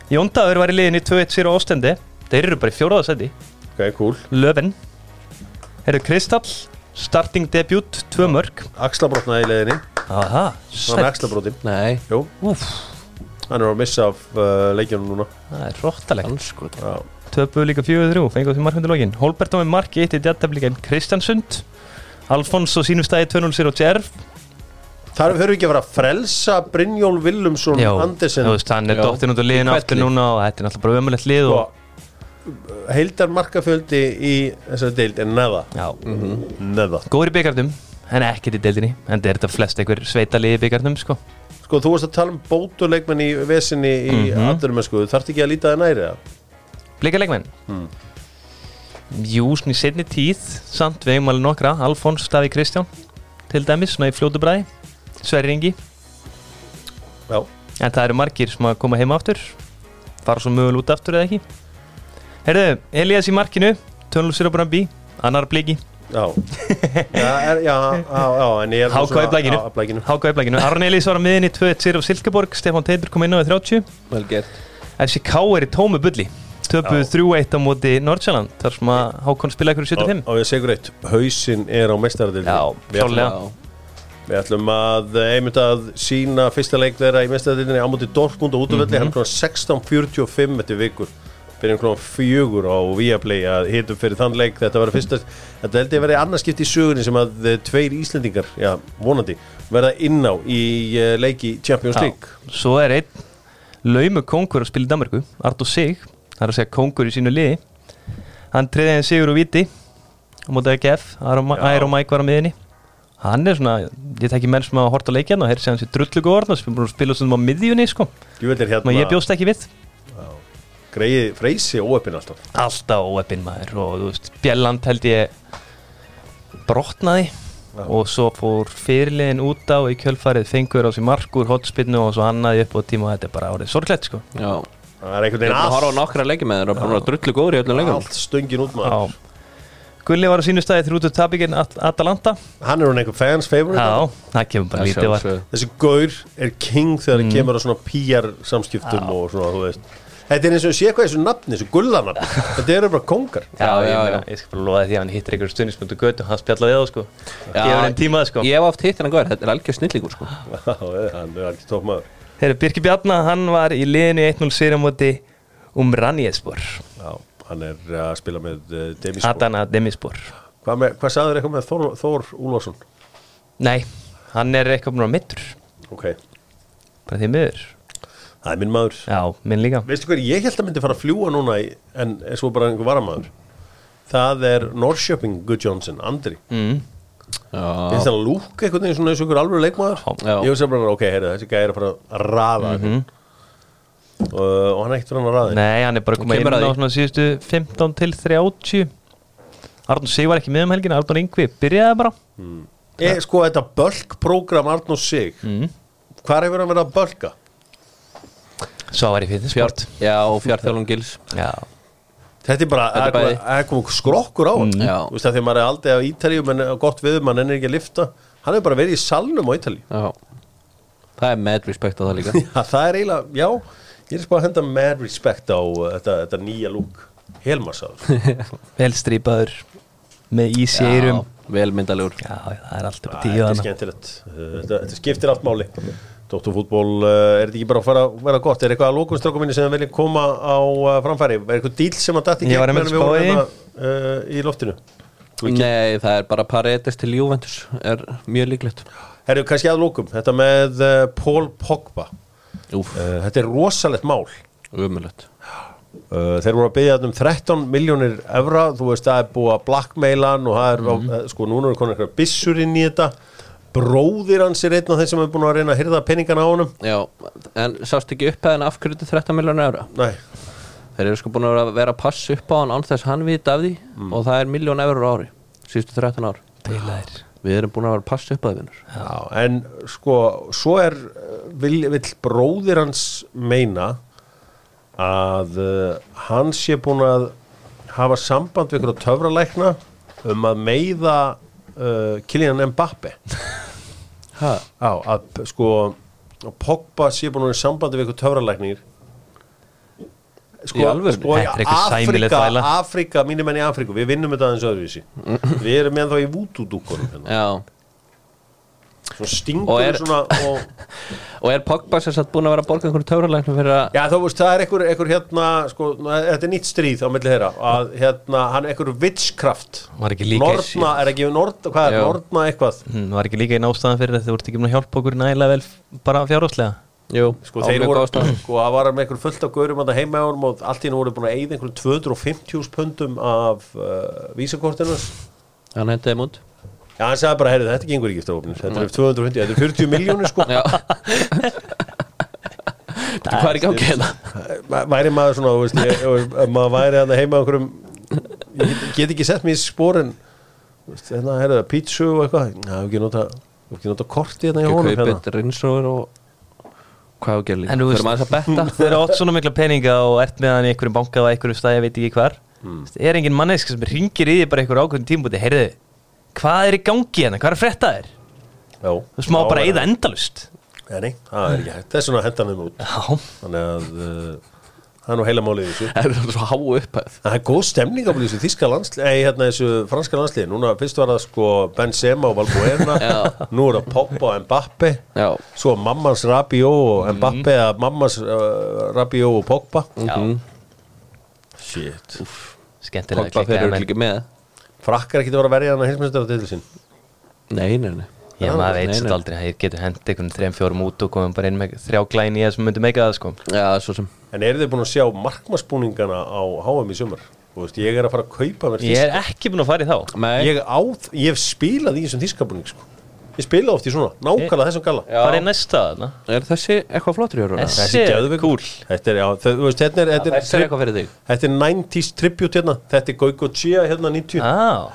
Jóndaður var í liðinni 2-1 sér á Óstendi Þeir eru bara í fjóraðarsæti ok, cool. Löfven Heyrðu, Kristall Starting debut, 2 mörg Axlabrotnaði í leiðinni, Aha, hann er sætt axlabrotin. Nei, Jú, Úf, hann er að missa af uh, leikjunum núna. Það er róttalegt anskot Já, Töpuðu líka 4-3, fengið því markmyndu lokin. Holbert á með marki, eitt í djartaflíkan Kristjansund. Alfons og sínum stæði 2-0 sér á Djerf Þar höfum við ekki að fara að frelsa Brynjól Willumsson Andersen. þú veist, hann er Já. dóttin út á liðinu Í aftur hvelli. núna og þetta er náttúrulega bara ömulegt lið og og heildar markafjöldi í þessari deild er neða Já, neða góður í byggardum en ekkert í deildinni en þetta er þetta flest einhver sveita lið í byggardum sko. Sko þú varst að tala um bótuleikmenn í vesinni í mm. -hmm. sko, þarfst ekki að líta það næri það Blika leikmenn Jú, svona í setni tíð samt við eigum alveg nokkra. Alfons Stafi Kristján til dæmis, svona í fljótu bræði Sverri Ingi. Já, en það eru margir sem að koma heima aftur. Fara svo mögulega út aftur eða ekki Herðu, Elias í markinu Tönlur sér á Brambi, annar bliki já. Já, já, já, HK í blækinu. Háka í blækinu, Arne Elís var á miðinni 2-1 sér á Silkeborg, Stefán Teitur kom inn á í 30 Vel gert. FCK er í tómu bulli. Töpuð 3-1 á móti Nordsjælland þar sem að Hákon spila ykkur í 75 Og ég segur eitt, hausinn er á mestaradildin Já, klálega. Við ætlum að einmitt að sína fyrsta leik þeirra í mestaradildinni á móti Dortmund og útvöldi Mhm. mm -hmm. 16.45 eftir vikur einhvern veginn fjögur á Viaplay að hitum fyrir þann leik. Þetta var fyrsta, þetta held ég að vera annarskipt í sögunni sem að eh, tveir Íslendingar já, vonandi, verða inn á í eh, leiki Champions Já. League. Svo er einn laumu kongur að spila í Danmarku Artur Sig, það er að segja kongur í sínu liði. Hann treði henni sigur og viti á AGF, Já. Aero Mike var á miðinni hann er svona, ég tekki menn sem að horta leikjan og hér sé hann sér drullu góðorn og spila, svona á miðjunni sko, að hérna ég bjóst ekki við greiði freysi óöppin alltaf. Alltaf óeppin maður og þú veist, Bjelland held ég brotnaði Já. og svo fór fyrirliðin út á í kjölfarið fengur á sér markur hotspinnu og svo annaði upp á tíma og þetta er bara árið sorglegt sko. Já. Það er einhvern er veginn að horfa á nokkra leiki með þér og að drullu góður í öllum leikum. Allt stöngin út maður. Já. Gulli var á sínu staði þrjútu tapikinn Atalanta. Hann er hún einhver fans favorite Já, það kemur bara lítið var Þessi gaur er king þegar Mm. það kemur á svona PR samskiptum og svona, þú veist Þetta er eins og sé hvað þessu nafni, þessu gullanafni. Þetta eru bara kongar Já, Já, ég, já, ég skal bara loða því að hann hittir einhverjum stundismöndu götu hann spjallaði það sko. Já, Gefur henni tímað sko. Ég hef oft hitt hennar góður, þetta er algjör snillíkur sko. Já, hann er ekki tók maður Þegar Birki Bjarna, hann var í liðinu 1-0 sér á móti Umranjespor Já, hann er að spila með uh, Demispor Adana Demispor Hvað, með, hvað sagður eitthvað með Þór, Þór Úlfarsson? Nei, hann er eitthvað á mittur Ok, bara því miður það er minn maður. Já, minn líka. Veistu hvað, ég held að myndi fara að fljúa núna í, en er svo bara einhver varamaður. Það er Norrköping Good Johnson, Andri. Mm. Finnst það að lúka einhvern veginn svona eins og einhver alveg leikmaður? Já. Ég veist bara, ok, heyrðu, þessi gæði er að fara að raða mm Mhm. og, og hann er ekkert hann að raða Nei, hann er bara komið inn á svona síðustu 15 til 30 Arnur Sig var ekki með um helgina Arnur Yngvi byrjaði bara. E, Sko, þetta bölkprogram Arnór Sig mm. Hvar hefur hann verið að bölka? Svo var ég fyrir sport. Já og fjárþjálfum gils. Já, Þetta er bara, er það er er komið skrokkur á hann Mm. Já. Þú veist það þegar maður er aldrei á Ítalíu menn er gott við, mann ennir ekki að lifta Hann hefur bara verið í salnum á Ítalíu. Já. Það er mad respect á það líka. Já, það er eiginlega, já Ég er bara að henda mad respect á uh, þetta, þetta nýja lúk Helmarsaður vel strípaður með ísi eirum vel myndalegur Já, það er alltaf tíu er Uh, þetta skiptir allt máli Dótturfútból, uh, er þetta ekki bara að fara að vera gott? Er eitthvað að lókunstrákum minni sem viljið koma á uh, framfæri? Er eitthvað díl sem að dætt í Ég var einmitt meðan við vorum hérna, uh, í loftinu? Ekki- Nei, það er bara Paredes til Juventus er mjög líklegt. Herru, kannski að lókum, þetta með uh, Paul Pogba. Uh, Þetta er rosalegt mál. Umulegt uh, Þeir voru að byggja um 13 miljónir evra, þú veist það er búið að blackmaila hann og það er, mm sko núna er konar eitthvað byssur inn í þetta Bróðir hans er einn af þeim sem er búin að reyna að hyrða peningana á honum. Já, en sást ekki upphæðin afhverju til 13 miljónu eura Nei, Þeir eru sko búin að vera- að passa upp á hann án þess hann vita af því og það er miljón eurur á ári síðustu 13 ár. Beilaðir Við erum búin að vera að passa upp á það vinnur Já, en sko, svo er vil, vil bróðir hans meina að uh, hann sé búin að hafa samband við ykkur á töfralækna um að meiða uh, Kylian Mbappe? Já, að sko Pogba sé búin að vera í sambandi við sko, sko í Þetta er eitthvað sæmileg Afrika. Afrika, mínir menn í Afriku við vinnum þetta aðeins öðruvísi við erum með þá í vútúdúkunum hérna. Já, svona stingur Og er- svona og og er Pogba sem sagt búin að vera að borga einhverju töfralæknum fyrir að Já, þú veist, það er einhver, einhver hérna, sko, þetta er nýtt stríð á milli þeirra, að hérna, hann er einhver witchcraft, Var ekki líka Norna, er ekki Norna, hvað er, Já. Norna eitthvað, Hm, Var ekki líka einn ástæðan fyrir þetta Þú ert ekki búin að hjálpa okkur nægilega vel bara fjárháslega Jú, sko, þeir voru, sko, það var með einhver fullt af gaurum að heima á honum og allt í hennu voru búin að eyða einhverjum 250 pundum af uh, vísakortinu, Hann hendiði múnd já, hann sagði bara, heyrðu, þetta gengur ekki eftir þetta er 250, þetta er 40 miljónir, sko, Já. Hvað er í gangi hérna? Væ- væri maður svona, þú veist, ég, maður væri að heima á einhverjum ég get, get ekki sett mér í spórin veist, hérna, herðu, pítsu og eitthvað. Já, við ekki nota, ekki nota korti hérna í honum hérna. Kaupið rinsróður og hvað á að gera líka? En þú veist- Fyrir maður að betta. Þegar þú átt svona mikla peninga og ert með hann í einhverjum banka og einhverjum stæði, ég veit ekki hvar. Hmm. Er engin mannesk sem ringir í því bara einhver ákveðin tímbúti Heyrðu, hvað er í gangi hérna? Hvað er að frétta þér? Þú smá bara eða endalust Nei, það er ekki hægt, það er svona hendanum út. Já, þannig að uh, það er nú heila málið í þessu. Það er svo háu upphæð. Það er góð stemning á þessu þíska landslið Nei, hérna þessu franska landslið Núna fyrst var það sko Benzema og Valbuena. Nú er það Pogba og Mbappe. Já, Svo mammans Rabiot og Mbappe eða mammans uh, Rabiot og Pogba. Já. Shit. Skemmtilega Pogba klikkaði fyrir menn. ekki með Frakkar ekki að vera að verja hann að heimsmyndstöra til sín Nei, nei, nei Já, maður veit Nei, svo nei. aldrei Það getur hendi einhvern þrejum fjórum út og komum bara inn með þrjá glæni í það sem myndi meika það sko Já, svo sem En eru þið búin að sjá markmarsbúningana á HM í sumar? Þú veist, ég er að fara að kaupa mér Ég er ekki búin að fara í þá Ég, á, ég hef spilað í þessum þískabúning sko. Ég spila oft í svona, nákvæmlega þessum galla. Hvað er næsta þarna? er þessi eitthvað flottur í orðuna? Þessi- er cool. Þetta er, já, þau, þú veist, þetta er, þetta er, Þessi er eitthvað fyrir þig. þetta er 90s tribute hérna. Þetta er Goico Chia hérna 90 Á,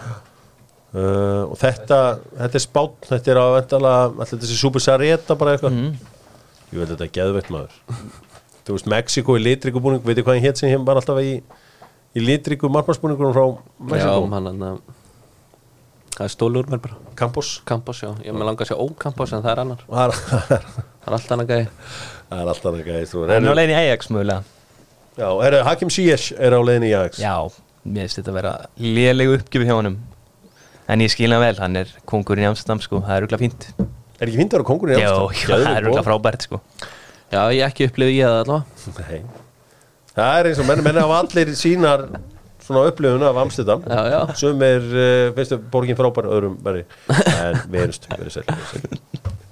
uh, Og þetta, þetta er spátt Þetta er á vendala, alltaf þessi Super Sareta bara eitthvað. Ég veit þetta er geðveitt maður. Þú veist, Mexiko í litrikubúning Veitir hvað hann hétt sem hér var alltaf í Í litriku markmarsbúningunum frá Mexiko Það er stólu úr mér bara Campos. Campos, já. Ég með langa að sjá ókampos en það er annar. Það er, Það allt annað gæði það er alltaf ekki gæði hann er á leiðin í Ajax mögulega. Já, er, Hakim Ziyech er á leiðin í Ajax. Já, mér finnst þetta að vera lélegu uppgjöf hjá honum. En ég skil hann vel, hann er kongurinn í Amsterdam sko, það er rúglega fínt. Er ekki fínt að vera kongurinn í Já, Amsterdam? það er rúglega frábært sko. Já, ég ekki upplifði ég það allavega. Nei. Það er eins og menn, menn hafa allir sínar svona upplifun af Amsterdam. Sem er, uh, veistu, borgin frábær öðrum verði en við erum stu, verið sæl, verið sæl